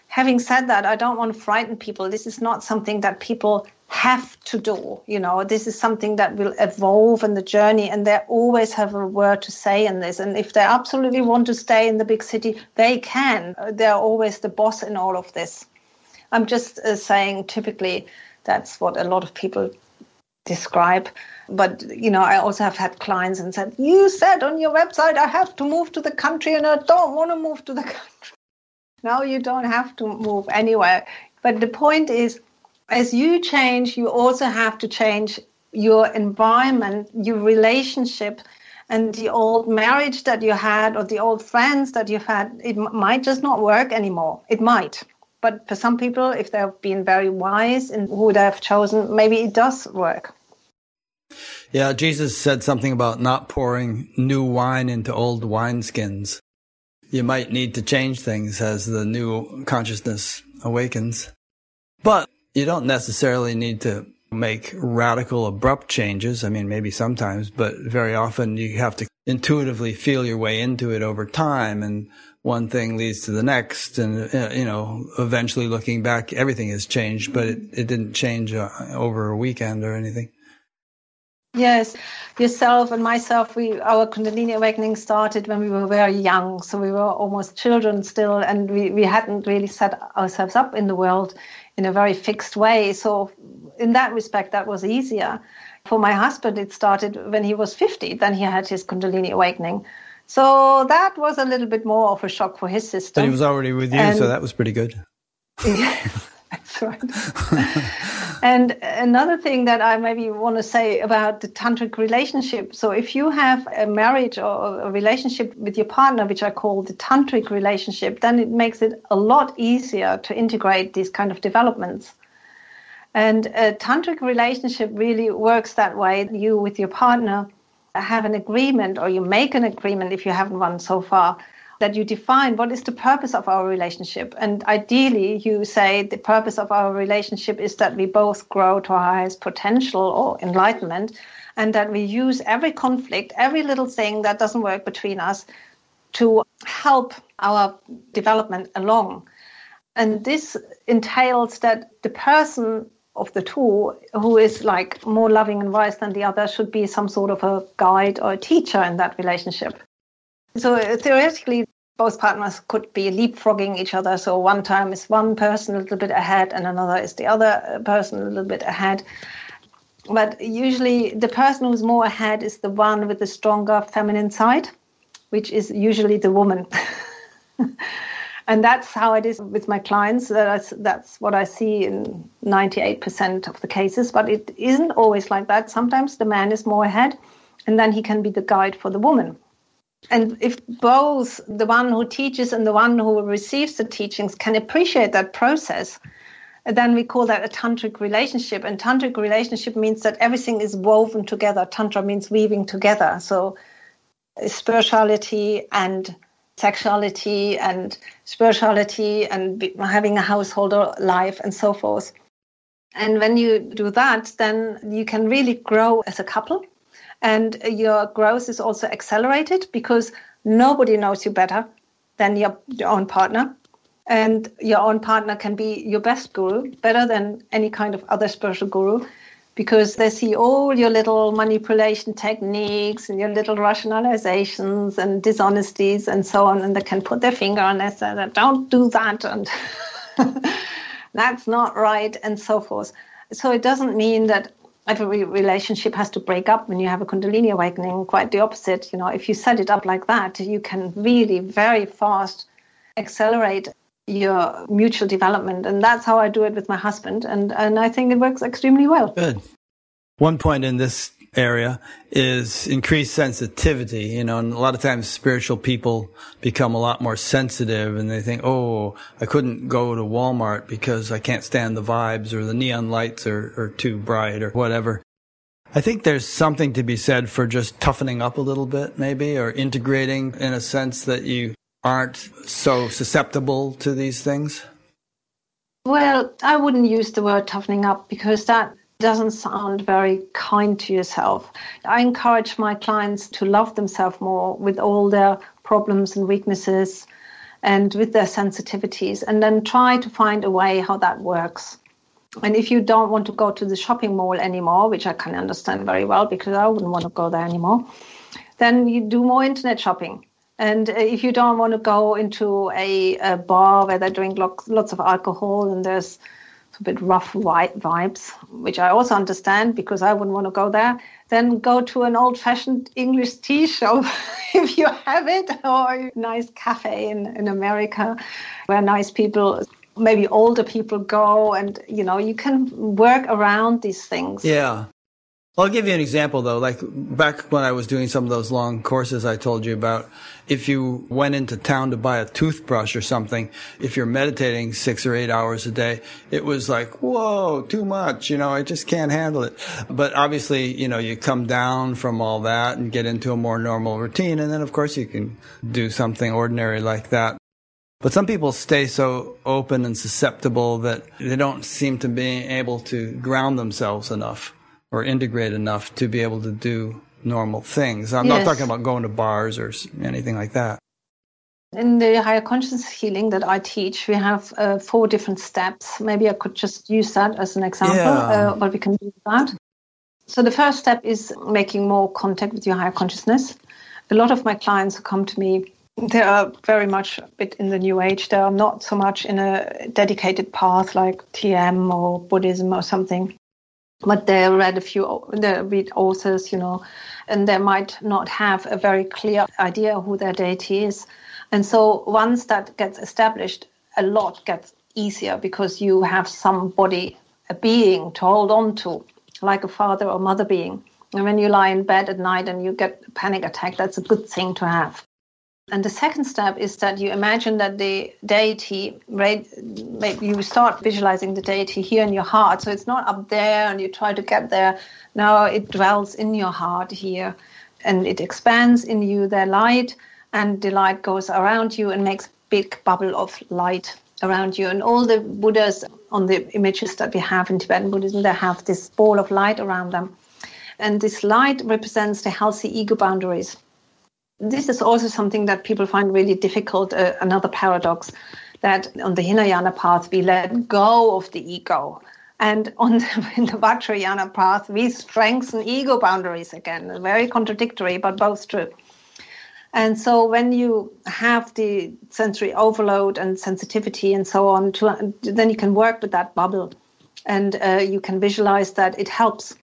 Having said that, I don't want to frighten people. This is not something that people have to do. You know, this is something that will evolve in the journey, and they always have a word to say in this. And if they absolutely want to stay in the big city, they can. They're always the boss in all of this. I'm just uh, saying typically that's what a lot of people describe. But, you know, I also have had clients and said, You said on your website I have to move to the country and I don't want to move to the country. Now you don't have to move anywhere. But the point is, as you change, you also have to change your environment, your relationship, and the old marriage that you had or the old friends that you've had. It might just not work anymore. It might. But for some people, if they've been very wise in who they've chosen, maybe it does work. Yeah, Jesus said something about not pouring new wine into old wineskins. You might need to change things as the new consciousness awakens. But you don't necessarily need to make radical, abrupt changes. I mean, maybe sometimes, but very often you have to intuitively feel your way into it over time and one thing leads to the next and uh, you know eventually looking back everything has changed but it, it didn't change uh, over a weekend or anything. Yes. Yourself and myself we our kundalini awakening started when we were very young so we were almost children still and we, we hadn't really set ourselves up in the world in a very fixed way. So in that respect that was easier. For my husband it started when he was 50 then he had his kundalini awakening so that was a little bit more of a shock for his system. But he was already with you, and, so that was pretty good. Yeah, that's right. and another thing that I maybe want to say about the tantric relationship. So if you have a marriage or a relationship with your partner, which I call the tantric relationship, then it makes it a lot easier to integrate these kind of developments. And a tantric relationship really works that way. You with your partner have an agreement or you make an agreement if you haven't one so far that you define what is the purpose of our relationship. And ideally you say the purpose of our relationship is that we both grow to our highest potential or enlightenment and that we use every conflict every little thing that doesn't work between us to help our development along. And this entails that the person of the two who is like more loving and wise than the other should be some sort of a guide or a teacher in that relationship. So uh, theoretically, both partners could be leapfrogging each other. So one time is one person a little bit ahead, and another is the other person a little bit ahead. But usually, the person who's more ahead is the one with the stronger feminine side, which is usually the woman. and that's how it is with my clients. That's, that's what I see in 98% of the cases. But it isn't always like that. Sometimes the man is more ahead, and then he can be the guide for the woman. And if both the one who teaches and the one who receives the teachings can appreciate that process, then we call that a tantric relationship. And tantric relationship means that everything is woven together. Tantra means weaving together. So spirituality and sexuality and spirituality and having a household life and so forth. And when you do that, then you can really grow as a couple and your growth is also accelerated because nobody knows you better than your, your own partner. And your own partner can be your best guru, better than any kind of other spiritual guru, because they see all your little manipulation techniques and your little rationalizations and dishonesties and so on, and they can put their finger on it and say, don't do that, and that's not right, and so forth. So it doesn't mean that every relationship has to break up when you have a kundalini awakening quite the opposite you know if you set it up like that you can really very fast accelerate your mutual development. And that's how i do it with my husband. And and i think it works extremely well. Good. One point in this area is increased sensitivity, you know, and a lot of times spiritual people become a lot more sensitive and they think, oh, I couldn't go to Walmart because I can't stand the vibes or the neon lights are, are too bright or whatever. I think there's something to be said for just toughening up a little bit, maybe, or integrating in a sense that you aren't so susceptible to these things. Well, I wouldn't use the word toughening up because that doesn't sound very kind to yourself. I encourage my clients to love themselves more with all their problems and weaknesses and with their sensitivities, and then try to find a way how that works. And if you don't want to go to the shopping mall anymore, which I can understand very well because I wouldn't want to go there anymore, then you do more internet shopping. And uh, if you don't want to go into a, a bar where they drink lots, lots of alcohol and there's a bit rough vibes, which I also understand because I wouldn't want to go there, then go to an old fashioned English tea shop if you have it, or a nice cafe in, in America where nice people, maybe older people go, and you know, you can work around these things. Yeah. I'll give you an example though. Like back when I was doing some of those long courses I told you about, if you went into town to buy a toothbrush or something, if you're meditating six or eight hours a day, it was like, whoa, too much. You know, I just can't handle it. But obviously, you know, you come down from all that and get into a more normal routine. And then of course you can do something ordinary like that. But some people stay so open and susceptible that they don't seem to be able to ground themselves enough or integrate enough to be able to do normal things. I'm yes. not talking about going to bars or anything like that. In the higher consciousness healing that I teach, we have uh, four different steps. Maybe I could just use that as an example, yeah. uh, but we can do that. So the first step is making more contact with your higher consciousness. A lot of my clients who come to me, they are very much a bit in the new age. They are not so much in a dedicated path like TM or Buddhism or something but they read a few they read authors you know and they might not have a very clear idea who their deity is. And so once that gets established a lot gets easier because you have somebody a being to hold on to like a father or mother being. And when you lie in bed at night and you get a panic attack that's a good thing to have and the second step is that you imagine that the deity, right? Maybe you start visualizing the deity here in your heart. So it's not up there and you try to get there. Now it dwells in your heart here and it expands in you the light and the light goes around you and makes big bubble of light around you. And all the Buddhas on the images that we have in Tibetan Buddhism, they have this ball of light around them. And this light represents the healthy ego boundaries this is also something that people find really difficult. Uh, another paradox that on the Hinayana path, we let go of the ego. And on the, in the Vajrayana path, we strengthen ego boundaries again. Very contradictory, but both true. And so when you have the sensory overload and sensitivity and so on, to, then you can work with that bubble and uh, you can visualize that it helps.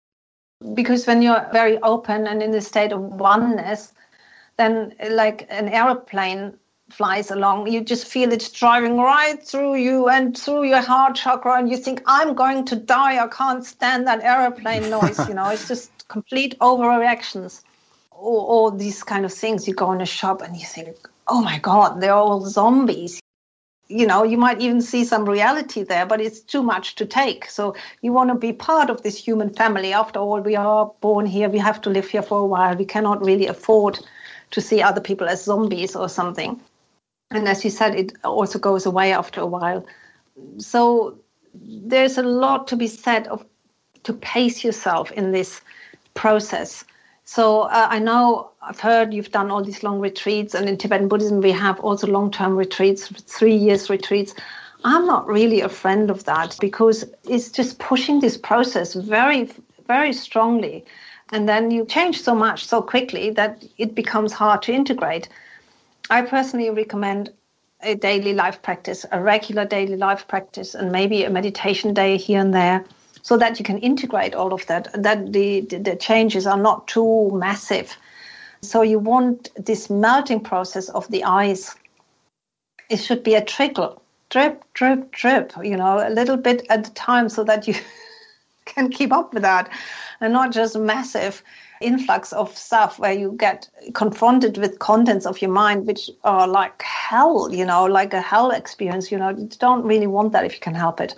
Because when you're very open and in a state of oneness, then like an aeroplane flies along, you just feel it driving right through you and through your heart chakra, and you think, I'm going to die. I can't stand that aeroplane noise. you know, it's just complete overreactions. Or, or these kind of things. You go in a shop and you think, oh my God, they're all zombies. You know, you might even see some reality there, but it's too much to take. So you want to be part of this human family. After all, we are born here. We have to live here for a while. We cannot really afford to see other people as zombies or something. And as you said, it also goes away after a while. So there's a lot to be said of to pace yourself in this process. So uh, I know I've heard you've done all these long retreats, and in Tibetan Buddhism we have also long-term retreats, three years retreats. I'm not really a friend of that because it's just pushing this process very, very strongly, and then you change so much so quickly that it becomes hard to integrate. I personally recommend a daily life practice, a regular daily life practice, and maybe a meditation day here and there, so that you can integrate all of that. That the the changes are not too massive. So you want this melting process of the ice. It should be a trickle, drip, drip, drip. You know, a little bit at a time, so that you can keep up with that, and not just massive influx of stuff where you get confronted with contents of your mind which are like hell, you know, like a hell experience. You know, you don't really want that if you can help it.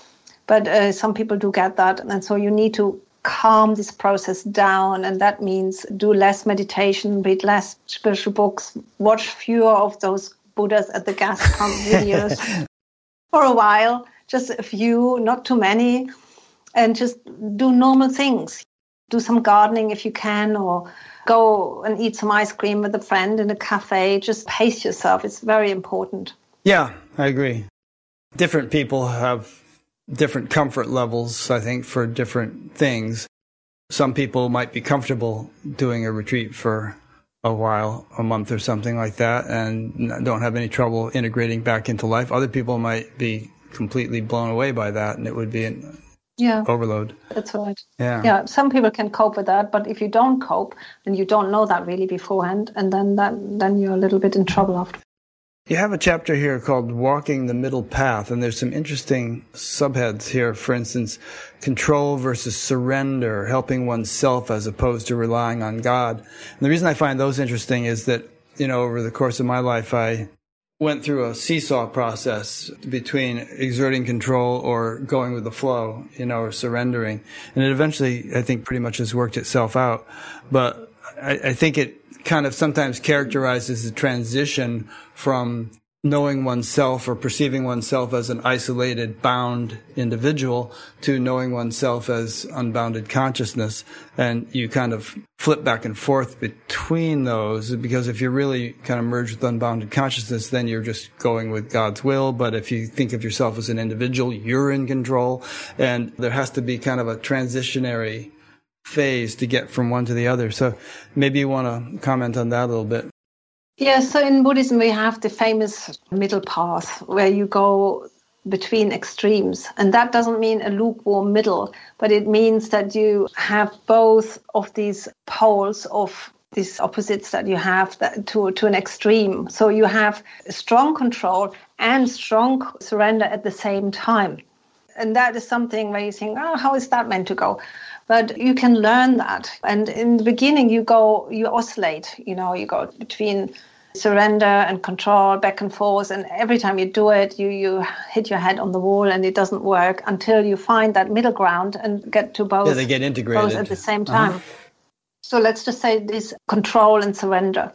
But uh, some people do get that. And so you need to calm this process down. And that means do less meditation, read less spiritual books, watch fewer of those Buddhas at the gas pump videos for a while, just a few, not too many, and just do normal things do some gardening if you can, or go and eat some ice cream with a friend in a cafe. Just pace yourself. It's very important. Yeah, I agree. Different people have different comfort levels, I think, for different things. Some people might be comfortable doing a retreat for a while, a month or something like that, and don't have any trouble integrating back into life. Other people might be completely blown away by that, and it would be an yeah. Overload. That's right. Yeah. Yeah some people can cope with that but if you don't cope and you don't know that really beforehand and then that then you're a little bit in trouble after. You have a chapter here called Walking the Middle Path, and there's some interesting subheads here. For instance, control versus surrender, helping oneself as opposed to relying on God. And the reason I find those interesting is that, you know, over the course of my life, I went through a seesaw process between exerting control or going with the flow, you know, or surrendering. And it eventually, I think, pretty much has worked itself out. But I, I think it kind of sometimes characterizes the transition from knowing oneself or perceiving oneself as an isolated, bound individual to knowing oneself as unbounded consciousness. And you kind of flip back and forth between those because if you're really kind of merged with unbounded consciousness, then you're just going with God's will. But if you think of yourself as an individual, you're in control. And there has to be kind of a transitionary phase to get from one to the other. So maybe you want to comment on that a little bit. Yeah, so in Buddhism, we have the famous middle path where you go between extremes. And that doesn't mean a lukewarm middle, but it means that you have both of these poles of these opposites that you have that, to, to an extreme. So you have strong control and strong surrender at the same time. And that is something where you think, oh, how is that meant to go? But you can learn that. And in the beginning, you go, you oscillate, you know, you go between surrender and control back and forth and every time you do it you you hit your head on the wall and it doesn't work until you find that middle ground and get to both yeah, they get integrated both at the same uh-huh. time uh-huh. so let's just say this control and surrender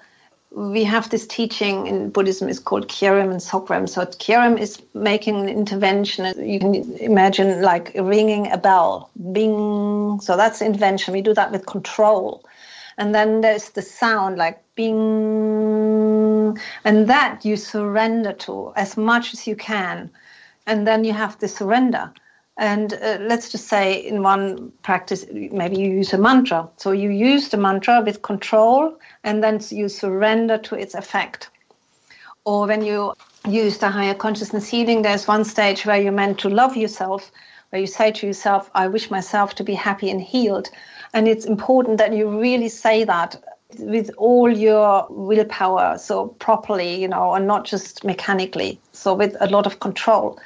we have this teaching in Buddhism is called Kyerim and Dzogrim. So Kyerim is making an intervention. You can imagine like ringing a bell, bing. So that's intervention. We do that with control. And then there's the sound like bing, and that you surrender to as much as you can. And then you have the surrender. And uh, let's just say in one practice, maybe you use a mantra. So you use the mantra with control and then you surrender to its effect. Or when you use the higher consciousness healing, there's one stage where you're meant to love yourself, where you say to yourself, I wish myself to be happy and healed. And it's important that you really say that with all your willpower, so properly, you know, and not just mechanically, so with a lot of control.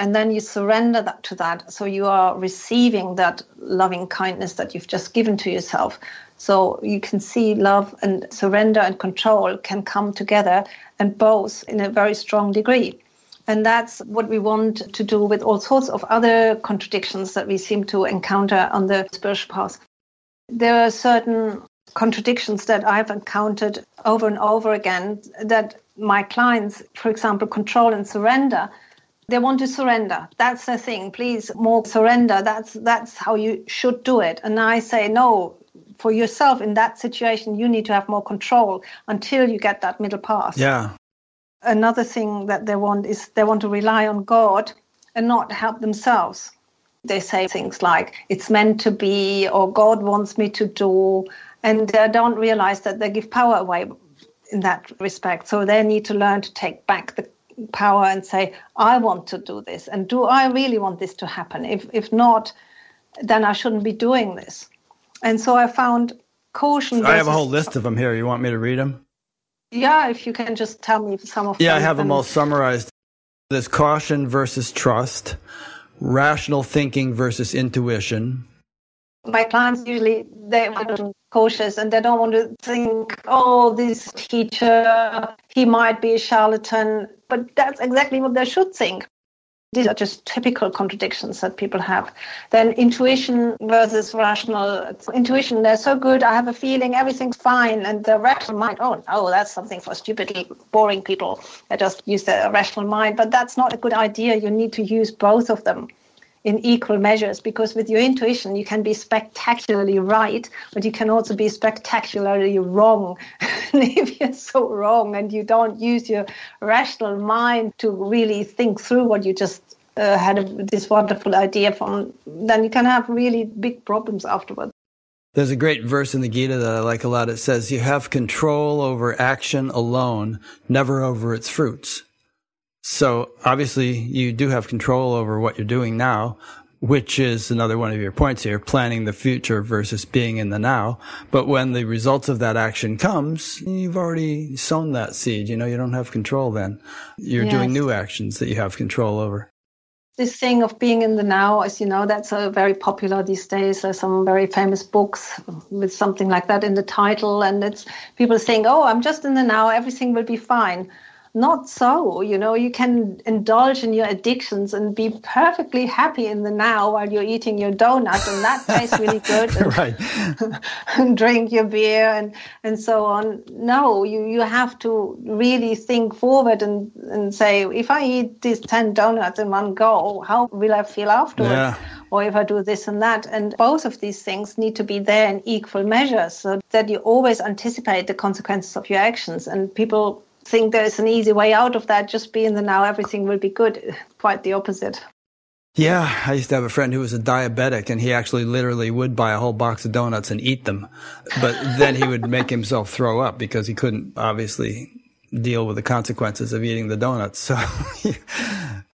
And then you surrender that to that so you are receiving that loving kindness that you've just given to yourself. So you can see love and surrender and control can come together and both in a very strong degree. And that's what we want to do with all sorts of other contradictions that we seem to encounter on the spiritual path. There are certain contradictions that i've encountered over and over again that my clients for example control and surrender. They want to surrender. That's the thing. Please more surrender. That's that's how you should do it. And i say no for yourself in that situation you need to have more control until you get that middle path. Yeah. Another thing that they want is they want to rely on god and not help themselves. They say things like it's meant to be or god wants me to do and they don't realize that they give power away in that respect so they need to learn to take back the power and say, I want to do this. And do I really want this to happen? If, if not, then I shouldn't be doing this. And so I found caution. I have a whole list of them here. You want me to read them? Yeah, if you can just tell me some of yeah, them. Yeah, I have them all summarized. There's caution versus trust, rational thinking versus intuition. My clients usually they want cautious and they don't want to think, oh, this teacher, he might be a charlatan. But that's exactly what they should think. These are just typical contradictions that people have. Then intuition versus rational. Intuition, they're so good. I have a feeling everything's fine. And the rational mind, oh, oh, that's something for stupid, boring people that just use the rational mind. But that's not a good idea. You need to use both of them in equal measures because with your intuition you can be spectacularly right but you can also be spectacularly wrong and if you're so wrong and you don't use your rational mind to really think through what you just uh, had a, this wonderful idea from then you can have really big problems afterwards there's a great verse in the Gita that I like a lot. It says, You have control over action alone, never over its fruits. So obviously you do have control over what you're doing now, which is another one of your points here, planning the future versus being in the now. But when the results of that action comes, you've already sown that seed. You know, you don't have control then. You're yes. doing new actions that you have control over. This thing of being in the now, as you know, that's a very popular these days. There's some very famous books with something like that in the title, and it's people saying, "Oh, I'm just in the now. Everything will be fine." Not so. You know, you can indulge in your addictions and be perfectly happy in the now while you're eating your donut, and that tastes really good. And, right. and drink your beer and and so on. No, you you have to really think forward and and say, if I eat these ten donuts in one go, how will I feel afterwards? Yeah. Or if I do this and that, and both of these things need to be there in equal measure, so that you always anticipate the consequences of your actions. And people think there's an easy way out of that. Just be in the now, everything will be good. Quite the opposite. Yeah, I used to have a friend who was a diabetic, and he actually literally would buy a whole box of donuts and eat them. But then he would make himself throw up because he couldn't obviously deal with the consequences of eating the donuts. So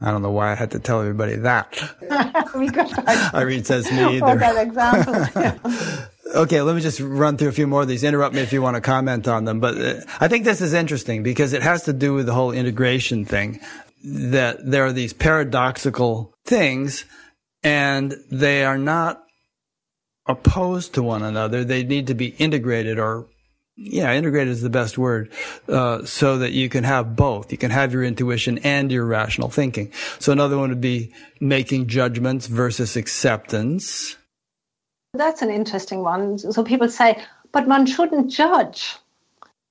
I don't know why I had to tell everybody that. Irene says me either. that example. Okay, let me just run through a few more of these. Interrupt me if you want to comment on them. But uh, I think this is interesting because it has to do with the whole integration thing. That there are these paradoxical things and they are not opposed to one another. They need to be integrated or yeah, integrated is the best word, uh, so that you can have both. You can have your intuition and your rational thinking. So another one would be making judgments versus acceptance. That's an interesting one. So people say, but one shouldn't judge.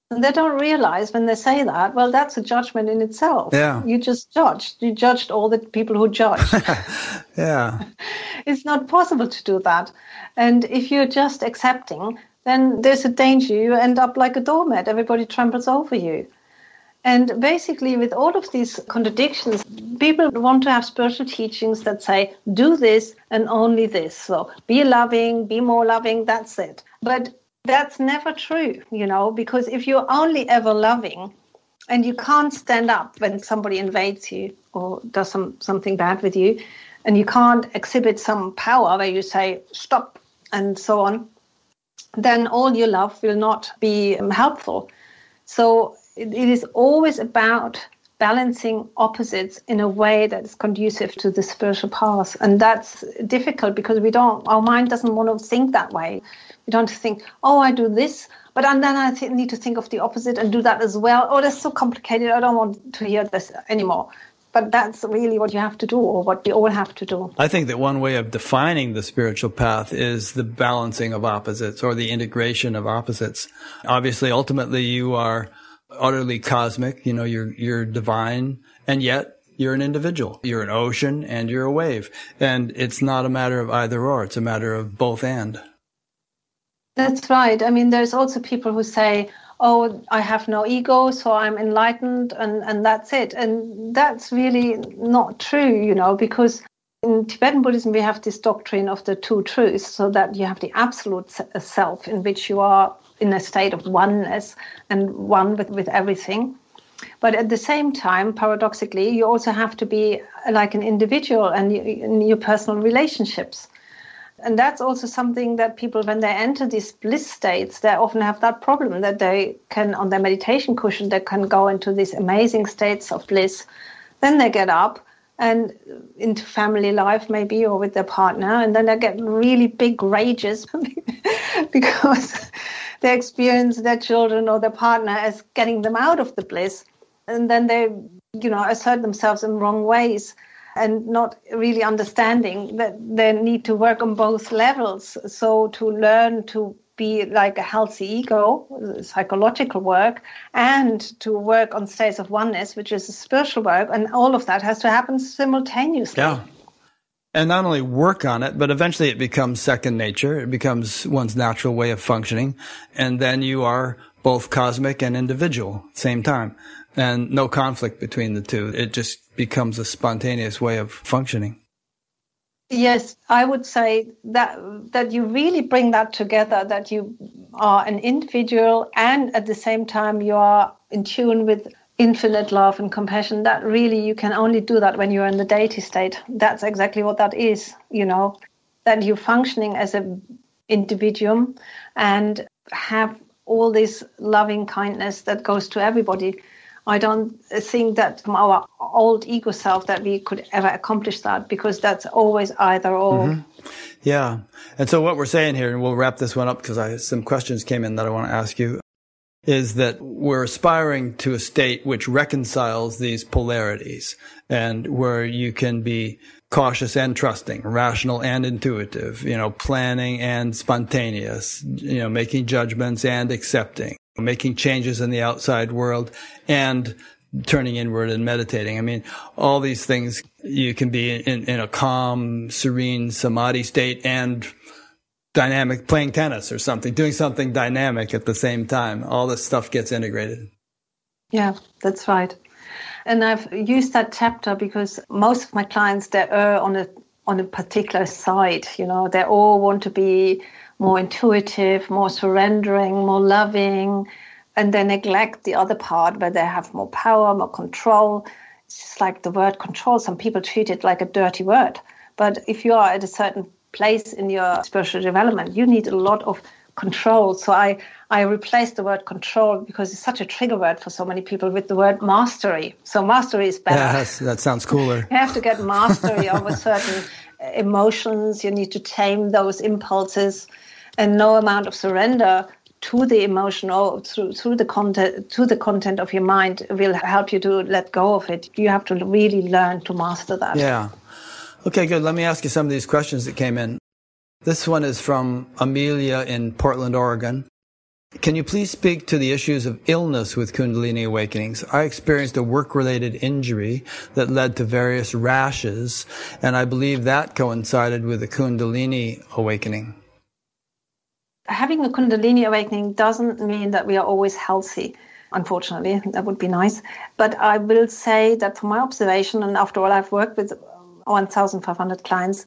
And they don't realize when they say that, well, that's a judgment in itself. Yeah. You just judged. You judged all the people who judged. yeah. It's not possible to do that. And if you're just accepting, then there's a danger you end up like a doormat. Everybody tramples over you. And basically, with all of these contradictions, people want to have spiritual teachings that say, do this and only this. So be loving, be more loving, that's it. But that's never true, you know, because if you're only ever loving and you can't stand up when somebody invades you or does some, something bad with you, and you can't exhibit some power where you say, stop, and so on, then all your love will not be um, helpful. So it is always about balancing opposites in a way that is conducive to the spiritual path. And that's difficult because we don't our mind doesn't want to think that way. We don't think oh i do this but and then i th- need to think of the opposite and do that as well. Oh that's so complicated. I don't want to hear this anymore but that's really what you have to do or what we all have to do i think that one way of defining the spiritual path is the balancing of opposites or the integration of opposites obviously ultimately you are utterly cosmic. You know, you're, you're divine and yet you're an individual. You're an ocean and you're a wave. And it's not a matter of either or. It's a matter of both and. That's right. I mean, there's also people who say, oh, I have no ego, so I'm enlightened and, and that's it. And that's really not true, you know, because in Tibetan Buddhism, we have this doctrine of the two truths, so that you have the absolute uh, self in which you are in a state of oneness and one with, with everything. But at the same time, paradoxically, you also have to be uh, like an individual and in your personal relationships. And that's also something that people, when they enter these bliss states, they often have that problem that they can, on their meditation cushion, they can go into these amazing states of bliss. Then they get up and into family life maybe or with their partner and then they get really big rages because they experience their children or their partner as getting them out of the bliss and then they you know assert themselves in wrong ways and not really understanding that they need to work on both levels so to learn to be like a healthy ego, psychological work, and to work on states of oneness, which is a spiritual work. And all of that has to happen simultaneously. Yeah. And not only work on it, but eventually it becomes second nature. It becomes one's natural way of functioning. And then you are both cosmic and individual at the same time. And no conflict between the two. It just becomes a spontaneous way of functioning. Yes, I would say that that you really bring that together. That you are an individual, and at the same time you are in tune with infinite love and compassion. That really you can only do that when you're in the deity state. That's exactly what that is. You know, that you're functioning as an individuum and have all this loving kindness that goes to everybody. I don't think that from our old ego self that we could ever accomplish that because that's always either or. Mm-hmm. Yeah. And so what we're saying here, and we'll wrap this one up because some questions came in that I want to ask you, is that we're aspiring to a state which reconciles these polarities and where you can be cautious and trusting, rational and intuitive, you know, planning and spontaneous, you know, making judgments and accepting making changes in the outside world and turning inward and meditating. I mean, all these things you can be in, in a calm, serene samadhi state and dynamic playing tennis or something, doing something dynamic at the same time. All this stuff gets integrated. Yeah, that's right. And I've used that chapter because most of my clients they are uh, on a on a particular side. You know, they all want to be more intuitive, more surrendering, more loving, and they neglect the other part where they have more power, more control. It's just like the word control. Some people treat it like a dirty word. But if you are at a certain place in your spiritual development, you need a lot of control. So I, I replaced the word control because it's such a trigger word for so many people with the word mastery. So mastery is better. Yes, that sounds cooler. you have to get mastery over certain emotions. You need to tame those impulses and no amount of surrender to the emotion or through, through the content to the content of your mind will help you to let go of it. You have to really learn to master that. Yeah. Okay good. Let me ask you some of these questions that came in. This one is from amelia in portland oregon. Can you please speak to the issues of illness with Kundalini awakenings? I experienced a work related injury that led to various rashes, and I believe that coincided with the Kundalini awakening having a Kundalini awakening doesn't mean that we are always healthy. unfortunately. That would be nice. But I will say that from my observation, and after all, I've worked with um, 1,500 clients,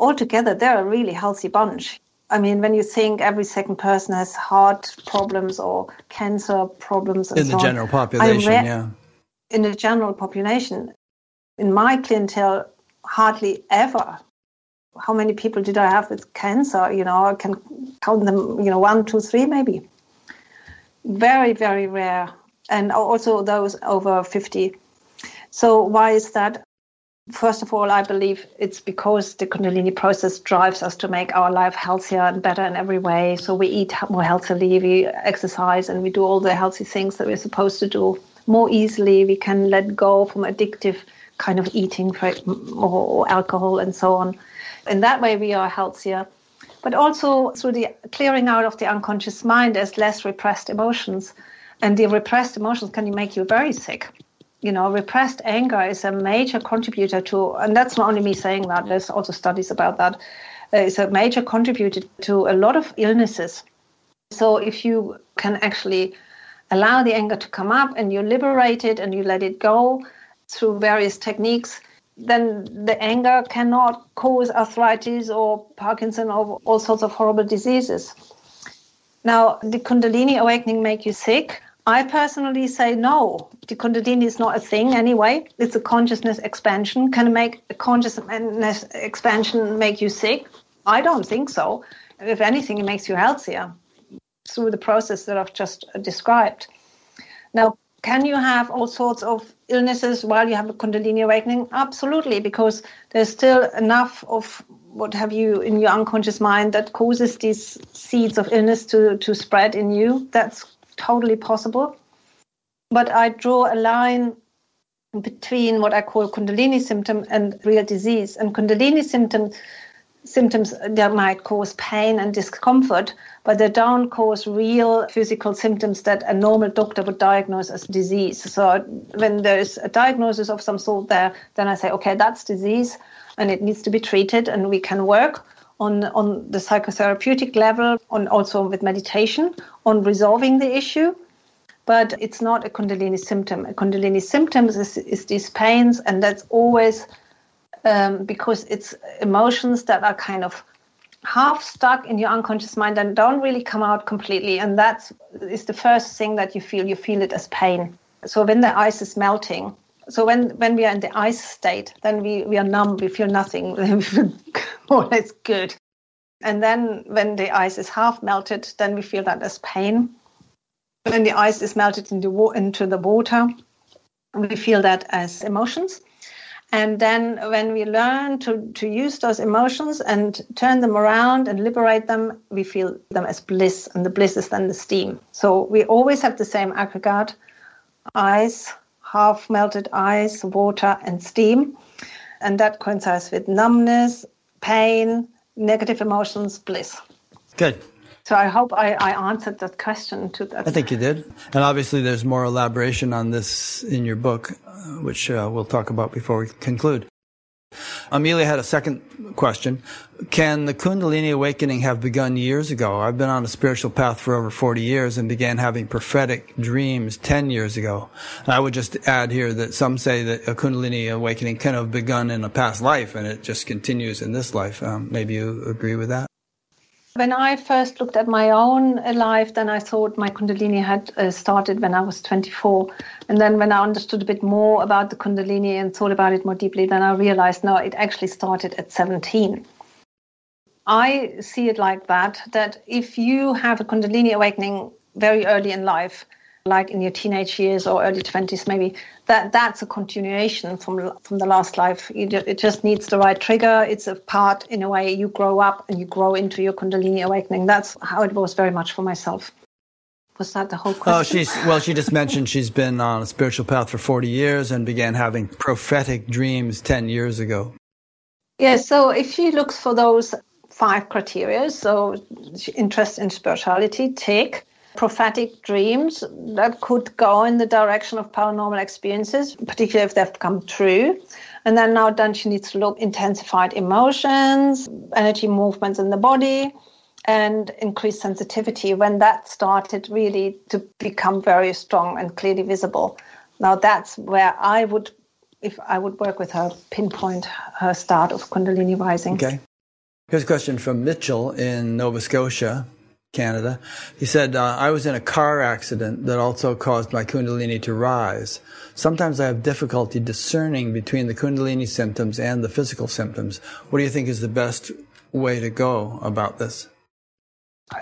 altogether, they're a really healthy bunch. I mean, when you think every second person has heart problems or cancer problems, in the so general population, re- yeah. In the general population, in my clientele, hardly ever. How many people did I have with cancer? You know, I can count them. You know, one, two, three, maybe. Very, very rare, and also those over fifty. So why is that? First of all, I believe it's because the Kundalini process drives us to make our life healthier and better in every way. So we eat more healthily, we exercise, and we do all the healthy things that we're supposed to do more easily. We can let go from addictive kind of eating or alcohol and so on. In that way, we are healthier. But also through the clearing out of the unconscious mind, there's less repressed emotions. And the repressed emotions can make you very sick you know, repressed anger is a major contributor to, and that's not only me saying that, there's also studies about that. Uh, it's a major contributor to a lot of illnesses. So if you can actually allow the anger to come up and you liberate it and you let it go through various techniques, then the anger cannot cause arthritis or Parkinson or all sorts of horrible diseases. Now, the Kundalini awakening make you sick? I personally say no. The Kundalini is not a thing anyway. It's a consciousness expansion. Can make a consciousness expansion make you sick? I don't think so. If anything, it makes you healthier through the process that I've just described. Now, can you have all sorts of illnesses while you have a Kundalini awakening? Absolutely, because there's still enough of what have you in your unconscious mind that causes these seeds of illness to, to spread in you. That's totally possible. But I draw a line between what I call Kundalini symptom and real disease. And Kundalini symptoms symptoms that might cause pain and discomfort, but they don't cause real physical symptoms that a normal doctor would diagnose as disease. So when there's a diagnosis of some sort there, then I say, okay, that's disease and it needs to be treated and we can work on, on the psychotherapeutic level, on also with meditation, on resolving the issue. But it's not a Kundalini symptom. A Kundalini symptom is, is these pains, and that's always um, because it's emotions that are kind of half stuck in your unconscious mind and don't really come out completely. And that is the first thing that you feel. You feel it as pain. So when the ice is melting, so when, when we are in the ice state, then we, we are numb, we feel nothing, we feel more or less good. And then when the ice is half melted, then we feel that as pain. When the ice is melted into, into the water, we feel that as emotions. And then when we learn to, to use those emotions and turn them around and liberate them, we feel them as bliss. And the bliss is then the steam. So we always have the same aggregate ice, half melted ice, water, and steam. And that coincides with numbness, pain, negative emotions, bliss. Good. So I hope I, I answered that question to that. I think you did. And obviously, there's more elaboration on this in your book, uh, which uh, we'll talk about before we conclude. Amelia had a second question. Can the Kundalini awakening have begun years ago? I've been on a spiritual path for over 40 years and began having prophetic dreams 10 years ago. I would just add here that some say that a Kundalini awakening can have begun in a past life and it just continues in this life. Um, maybe you agree with that? When I first looked at my own life, then I thought my Kundalini had uh, started when I was 24. And then when I understood a bit more about the Kundalini and thought about it more deeply, then I realized no, it actually started at 17. I see it like that, that if you have a Kundalini awakening very early in life, like in your teenage years or early 20s maybe that that's a continuation from from the last life it just needs the right trigger it's a part in a way you grow up and you grow into your kundalini awakening that's how it was very much for myself was that the whole oh, question? Oh, she's well. She just mentioned she's been on a spiritual path for forty years and began having prophetic dreams ten years ago. Yeah. So if she looks for those five criteria, so interest in spirituality, tick, prophetic dreams that could go in the direction of paranormal experiences, particularly if they've come true. And then now then needs to look intensified emotions, energy movements in the body, and increased sensitivity when that started really to become very strong and clearly visible. Now that's where I would, if I would work with her, pinpoint her start of Kundalini rising. Okay. Here's a question from Mitchell in Nova Scotia. Canada. He said, uh, I was in a car accident that also caused my Kundalini to rise. Sometimes I have difficulty discerning between the Kundalini symptoms and the physical symptoms. What do you think is the best way to go about this?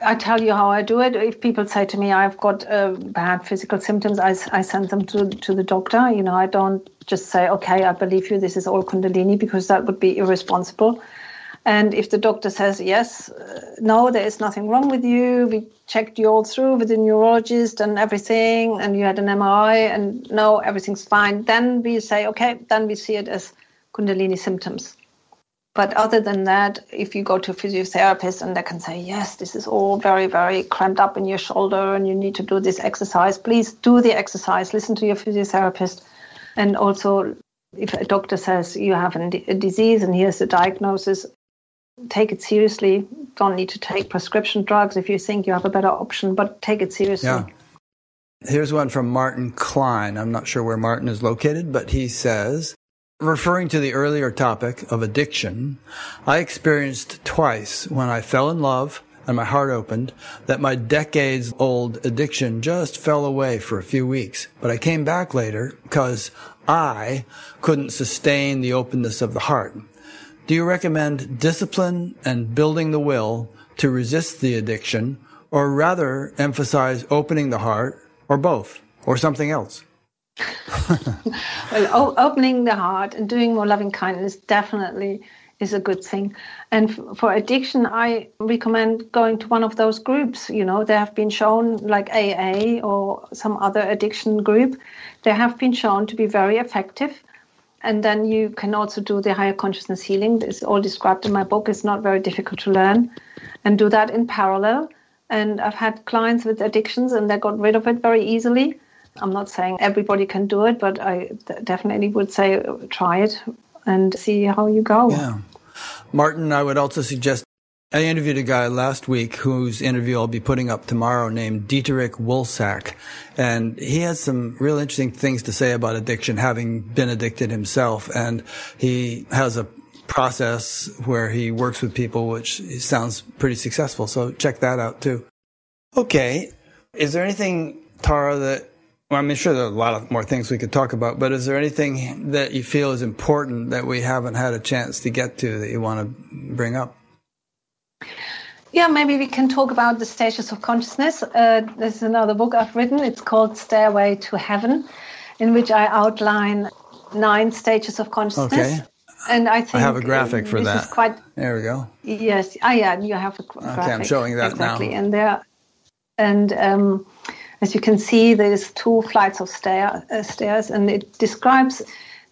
I tell you how I do it. If people say to me, I've got uh, bad physical symptoms, I, I send them to, to the doctor. You know, I don't just say, okay, I believe you, this is all Kundalini, because that would be irresponsible. And if the doctor says, yes, uh, no, there is nothing wrong with you, we checked you all through with the neurologist and everything, and you had an MRI, and no, everything's fine, then we say, okay, then we see it as Kundalini symptoms. But other than that, if you go to a physiotherapist and they can say, yes, this is all very, very cramped up in your shoulder and you need to do this exercise, please do the exercise, listen to your physiotherapist. And also, if a doctor says you have a disease and here's the diagnosis, take it seriously. Don't need to take prescription drugs if you think you have a better option, but take it seriously. Yeah. Here's one from Martin Klein. I'm not sure where Martin is located, but he says, referring to the earlier topic of addiction, I experienced twice when I fell in love and my heart opened that my decades old addiction just fell away for a few weeks. But I came back later because I couldn't sustain the openness of the heart. Do you recommend discipline and building the will to resist the addiction, or rather emphasize opening the heart, or both, or something else? well, opening the heart and doing more loving kindness definitely is a good thing. And for addiction, I recommend going to one of those groups. You know, they have been shown, like AA or some other addiction group, they have been shown to be very effective and then you can also do the higher consciousness healing. It's all described in my book. It's not very difficult to learn and do that in parallel. And I've had clients with addictions and they got rid of it very easily. I'm not saying everybody can do it, but I definitely would say try it and see how you go. Yeah. Martin, I would also suggest I interviewed a guy last week whose interview I'll be putting up tomorrow named Dietrich Woolsack. And he has some real interesting things to say about addiction, having been addicted himself. And he has a process where he works with people, which sounds pretty successful. So check that out too. Okay. Is there anything, Tara, that well, I mean, sure there are a lot of more things we could talk about, but is there anything that you feel is important that we haven't had a chance to get to that you want to bring up? Yeah, maybe we can talk about the stages of consciousness. Uh, there's another book I've written. It's called Stairway to Heaven, in which I outline nine stages of consciousness. Okay. And I think I have a graphic for that. quite, there we go. Yes. Ah, yeah. You have a graphic. Okay, I'm showing that exactly. now. And there, and um, as you can see, there's two flights of stair, uh, stairs, and it describes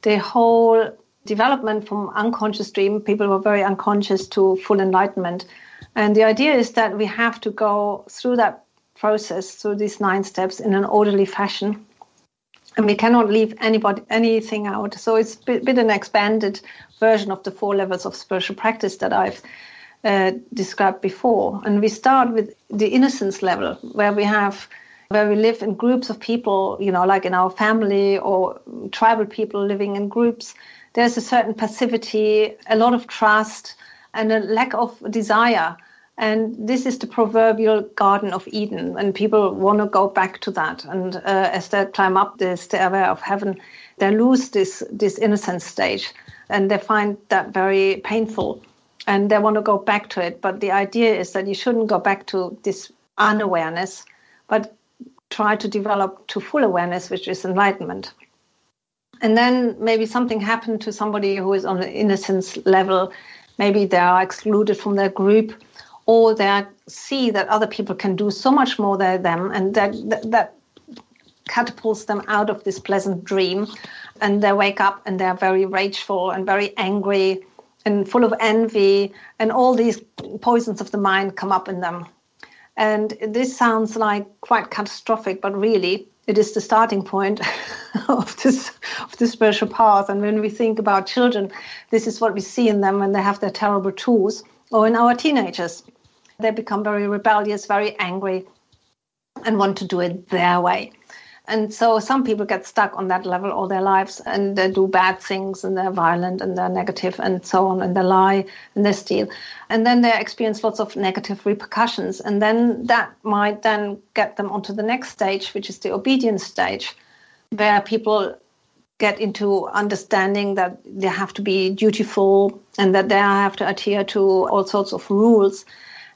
the whole development from unconscious dream. People were very unconscious to full enlightenment and the idea is that we have to go through that process, through these nine steps in an orderly fashion. And we cannot leave anybody anything out. So it's a bit, an expanded version of the four levels of spiritual practice that I've uh, described before. And we start with the innocence level, where we have where we live in groups of people, you know, like in our family or tribal people living in groups. There's a certain passivity, a lot of trust, and a lack of desire and this is the proverbial Garden of Eden, and people want to go back to that. And uh, as they climb up the stairway of heaven, they lose this this innocent stage, and they find that very painful, and they want to go back to it. But the idea is that you shouldn't go back to this unawareness, but try to develop to full awareness, which is enlightenment. And then maybe something happened to somebody who is on the innocence level. Maybe they are excluded from their group or they see that other people can do so much more than them and that, that, that catapults them out of this pleasant dream and they wake up and they're very rageful and very angry and full of envy and all these poisons of the mind come up in them and this sounds like quite catastrophic but really it is the starting point of this of the spiritual path and when we think about children this is what we see in them when they have their terrible tools or in our teenagers They become very rebellious, very angry, and want to do it their way. And so some people get stuck on that level all their lives and they do bad things and they're violent and they're negative and so on and they lie and they steal. And then they experience lots of negative repercussions. And then that might then get them onto the next stage, which is the obedience stage, where people get into understanding that they have to be dutiful and that they have to adhere to all sorts of rules.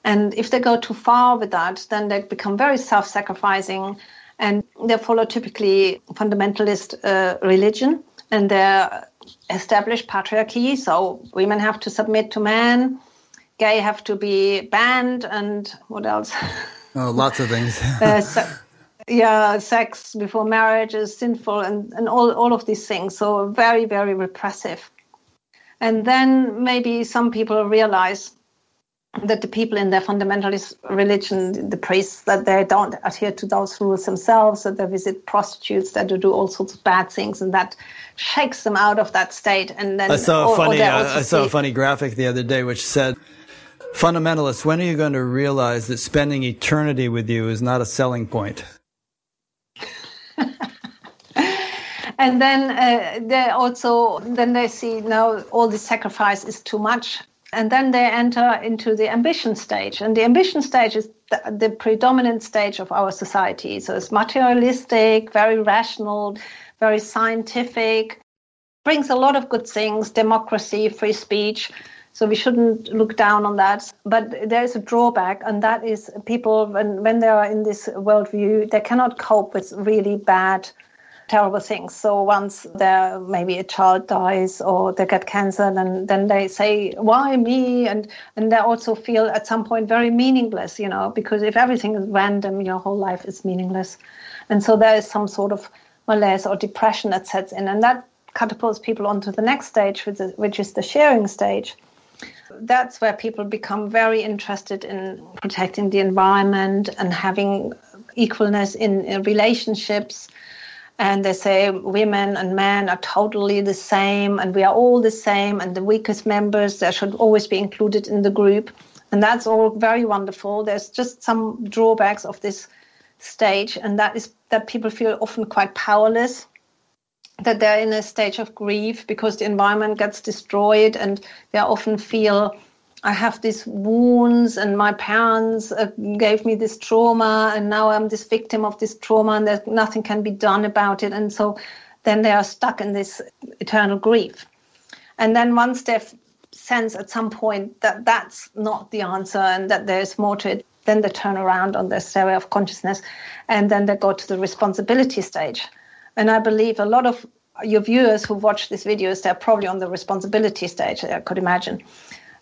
And if they go too far with that, then they become very self sacrificing and they follow typically fundamentalist uh, religion and they established patriarchy. So women have to submit to men, gay have to be banned, and what else? Oh, lots of things. uh, so, yeah, sex before marriage is sinful, and, and all, all of these things. So very, very repressive. And then maybe some people realize that the people in their fundamentalist religion, the priests, that they don't adhere to those rules themselves, that they visit prostitutes, that they do all sorts of bad things, and that shakes them out of that state. And then I saw a or, funny, or uh, I saw a funny graphic the other day which said, "Fundamentalists, when are you going to realize that spending eternity with you is not a selling point?" and then uh, they also then they see now all the sacrifice is too much and then they enter into the ambition stage. And the ambition stage is the, the, predominant stage of our society. So it's materialistic, very rational, very scientific, brings a lot of good things democracy, free speech. So we shouldn't look down on that. But there is a drawback, and that is people, when, when they are in this worldview, they cannot cope with really bad terrible things. So once there maybe a child dies or they get cancer, then then they say, "Why me?" and and they also feel at some point very meaningless, you know, because if everything is random, your whole life is meaningless, and so there is some sort of malaise or depression that sets in, and that catapults people onto the next stage, which is, which is the sharing stage. That's where people become very interested in protecting the environment and having equalness in, in relationships and they say women and men are totally the same and we are all the same and the weakest members they should always be included in the group. And that's all very wonderful. There's just some drawbacks of this stage and that is that people feel often quite powerless that they're in a stage of grief because the environment gets destroyed and they often feel I have these wounds, and my parents uh, gave me this trauma, and now I'm this victim of this trauma, and there's nothing can be done about it. And so then they are stuck in this eternal grief. And then once they've sense at some point that that's not the answer and that there's more to it, then they turn around on their area of consciousness, and then they go to the responsibility stage. And I believe a lot of your viewers who watch these videos, they're probably on the responsibility stage, I could imagine.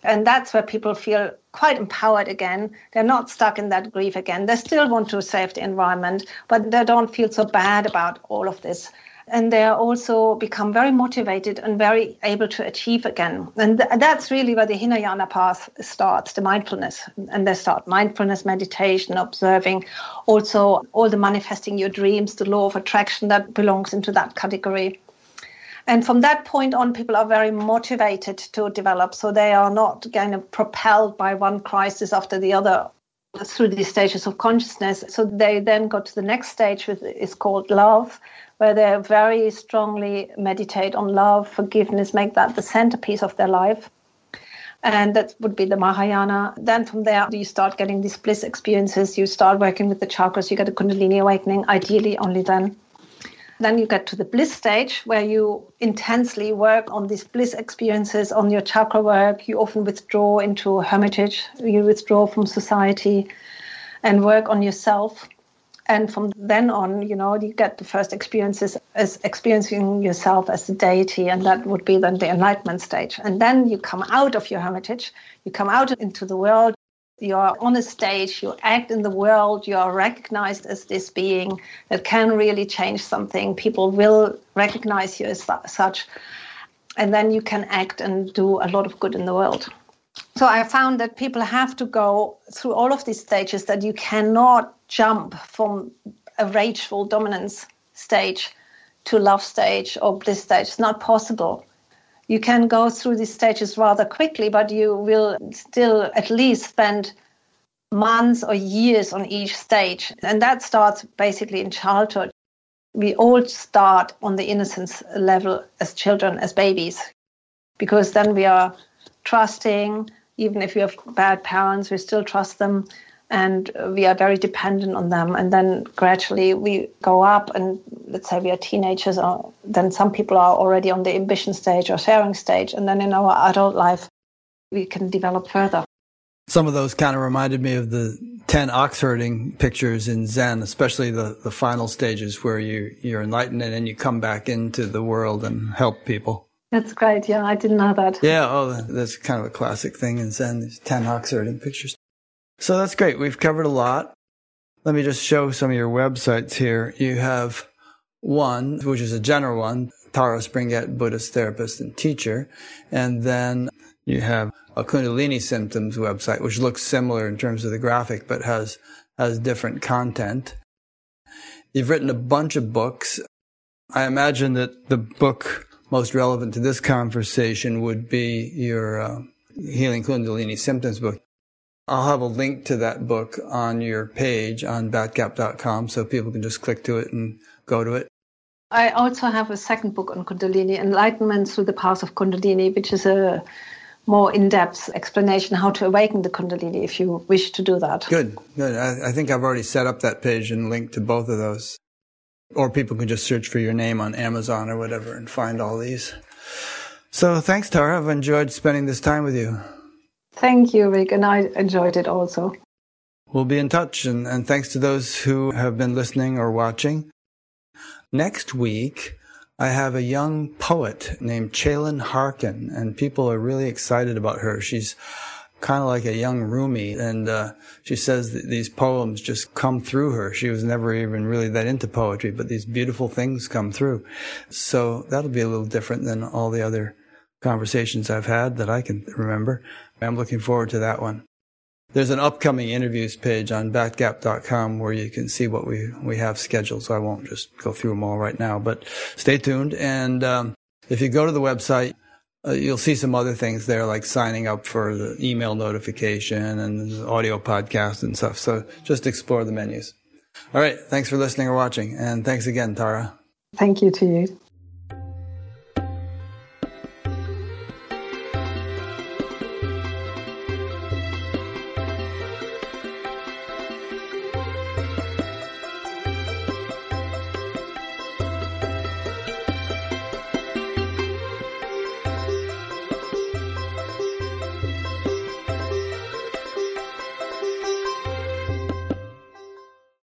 And that's where people feel quite empowered again. They're not stuck in that grief again. They still want to save the environment, but they don't feel so bad about all of this. And they also become very motivated and very able to achieve again. And th- that's really where the Hinayana path starts, the mindfulness. And they start mindfulness meditation, observing also all the manifesting your dreams, the law of attraction that belongs into that category. And from that point on, people are very motivated to develop. So they are not kind of propelled by one crisis after the other through these stages of consciousness. So they then go to the next stage, which is called love, where they very strongly meditate on love, forgiveness, make that the centerpiece of their life. And that would be the Mahayana. Then from there, you start getting these bliss experiences. You start working with the chakras. You get a Kundalini awakening, ideally only then. Then you get to the bliss stage where you intensely work on these bliss experiences, on your chakra work. You often withdraw into hermitage, you withdraw from society and work on yourself. And from then on, you know, you get the first experiences as experiencing yourself as a deity, and that would be then the enlightenment stage. And then you come out of your hermitage, you come out into the world, you're on a stage, you act in the world, you are recognized as this being that can really change something. People will recognize you as such. And then you can act and do a lot of good in the world. So I found that people have to go through all of these stages, that you cannot jump from a rageful dominance stage to love stage or bliss stage. It's not possible you can go through these stages rather quickly, but you will still at least spend months or years on each stage. And that starts basically in childhood. We all start on the innocence level as children, as babies, because then we are trusting, even if we have bad parents, we still trust them and we are very dependent on them. And then gradually we go up, and let's say we are teenagers, or then some people are already on the ambition stage or sharing stage. And then in our adult life, we can develop further. Some of those kind of reminded me of the 10 ox herding pictures in Zen, especially the, the final stages where you, you're enlightened and then you come back into the world and help people. That's great. Yeah, I didn't know that. Yeah, oh, that's kind of a classic thing in Zen, these 10 ox herding pictures. So that's great. We've covered a lot. Let me just show some of your websites here. You have one, which is a general one, Tara Springett, Buddhist therapist and teacher. And then you have a Kundalini symptoms website, which looks similar in terms of the graphic, but has, has different content. You've written a bunch of books. I imagine that the book most relevant to this conversation would be your uh, Healing Kundalini Symptoms book. I'll have a link to that book on your page on batgap.com so people can just click to it and go to it. I also have a second book on Kundalini, Enlightenment Through the Path of Kundalini, which is a more in-depth explanation how to awaken the Kundalini if you wish to do that. Good, good. I, I think I've already set up that page and linked to both of those. Or people can just search for your name on Amazon or whatever and find all these. So thanks, Tara. I've enjoyed spending this time with you. Thank you, Rick, and I enjoyed it also. We'll be in touch, and, and thanks to those who have been listening or watching. Next week, I have a young poet named Chelan Harkin, and people are really excited about her. She's kind of like a young Rumi, and uh, she says that these poems just come through her. She was never even really that into poetry, but these beautiful things come through. So that'll be a little different than all the other conversations I've had that I can remember. I'm looking forward to that one. There's an upcoming interviews page on batgap.com where you can see what we, we have scheduled. So I won't just go through them all right now, but stay tuned. And um, if you go to the website, uh, you'll see some other things there like signing up for the email notification and audio podcast and stuff. So just explore the menus. All right. Thanks for listening or watching. And thanks again, Tara. Thank you to you.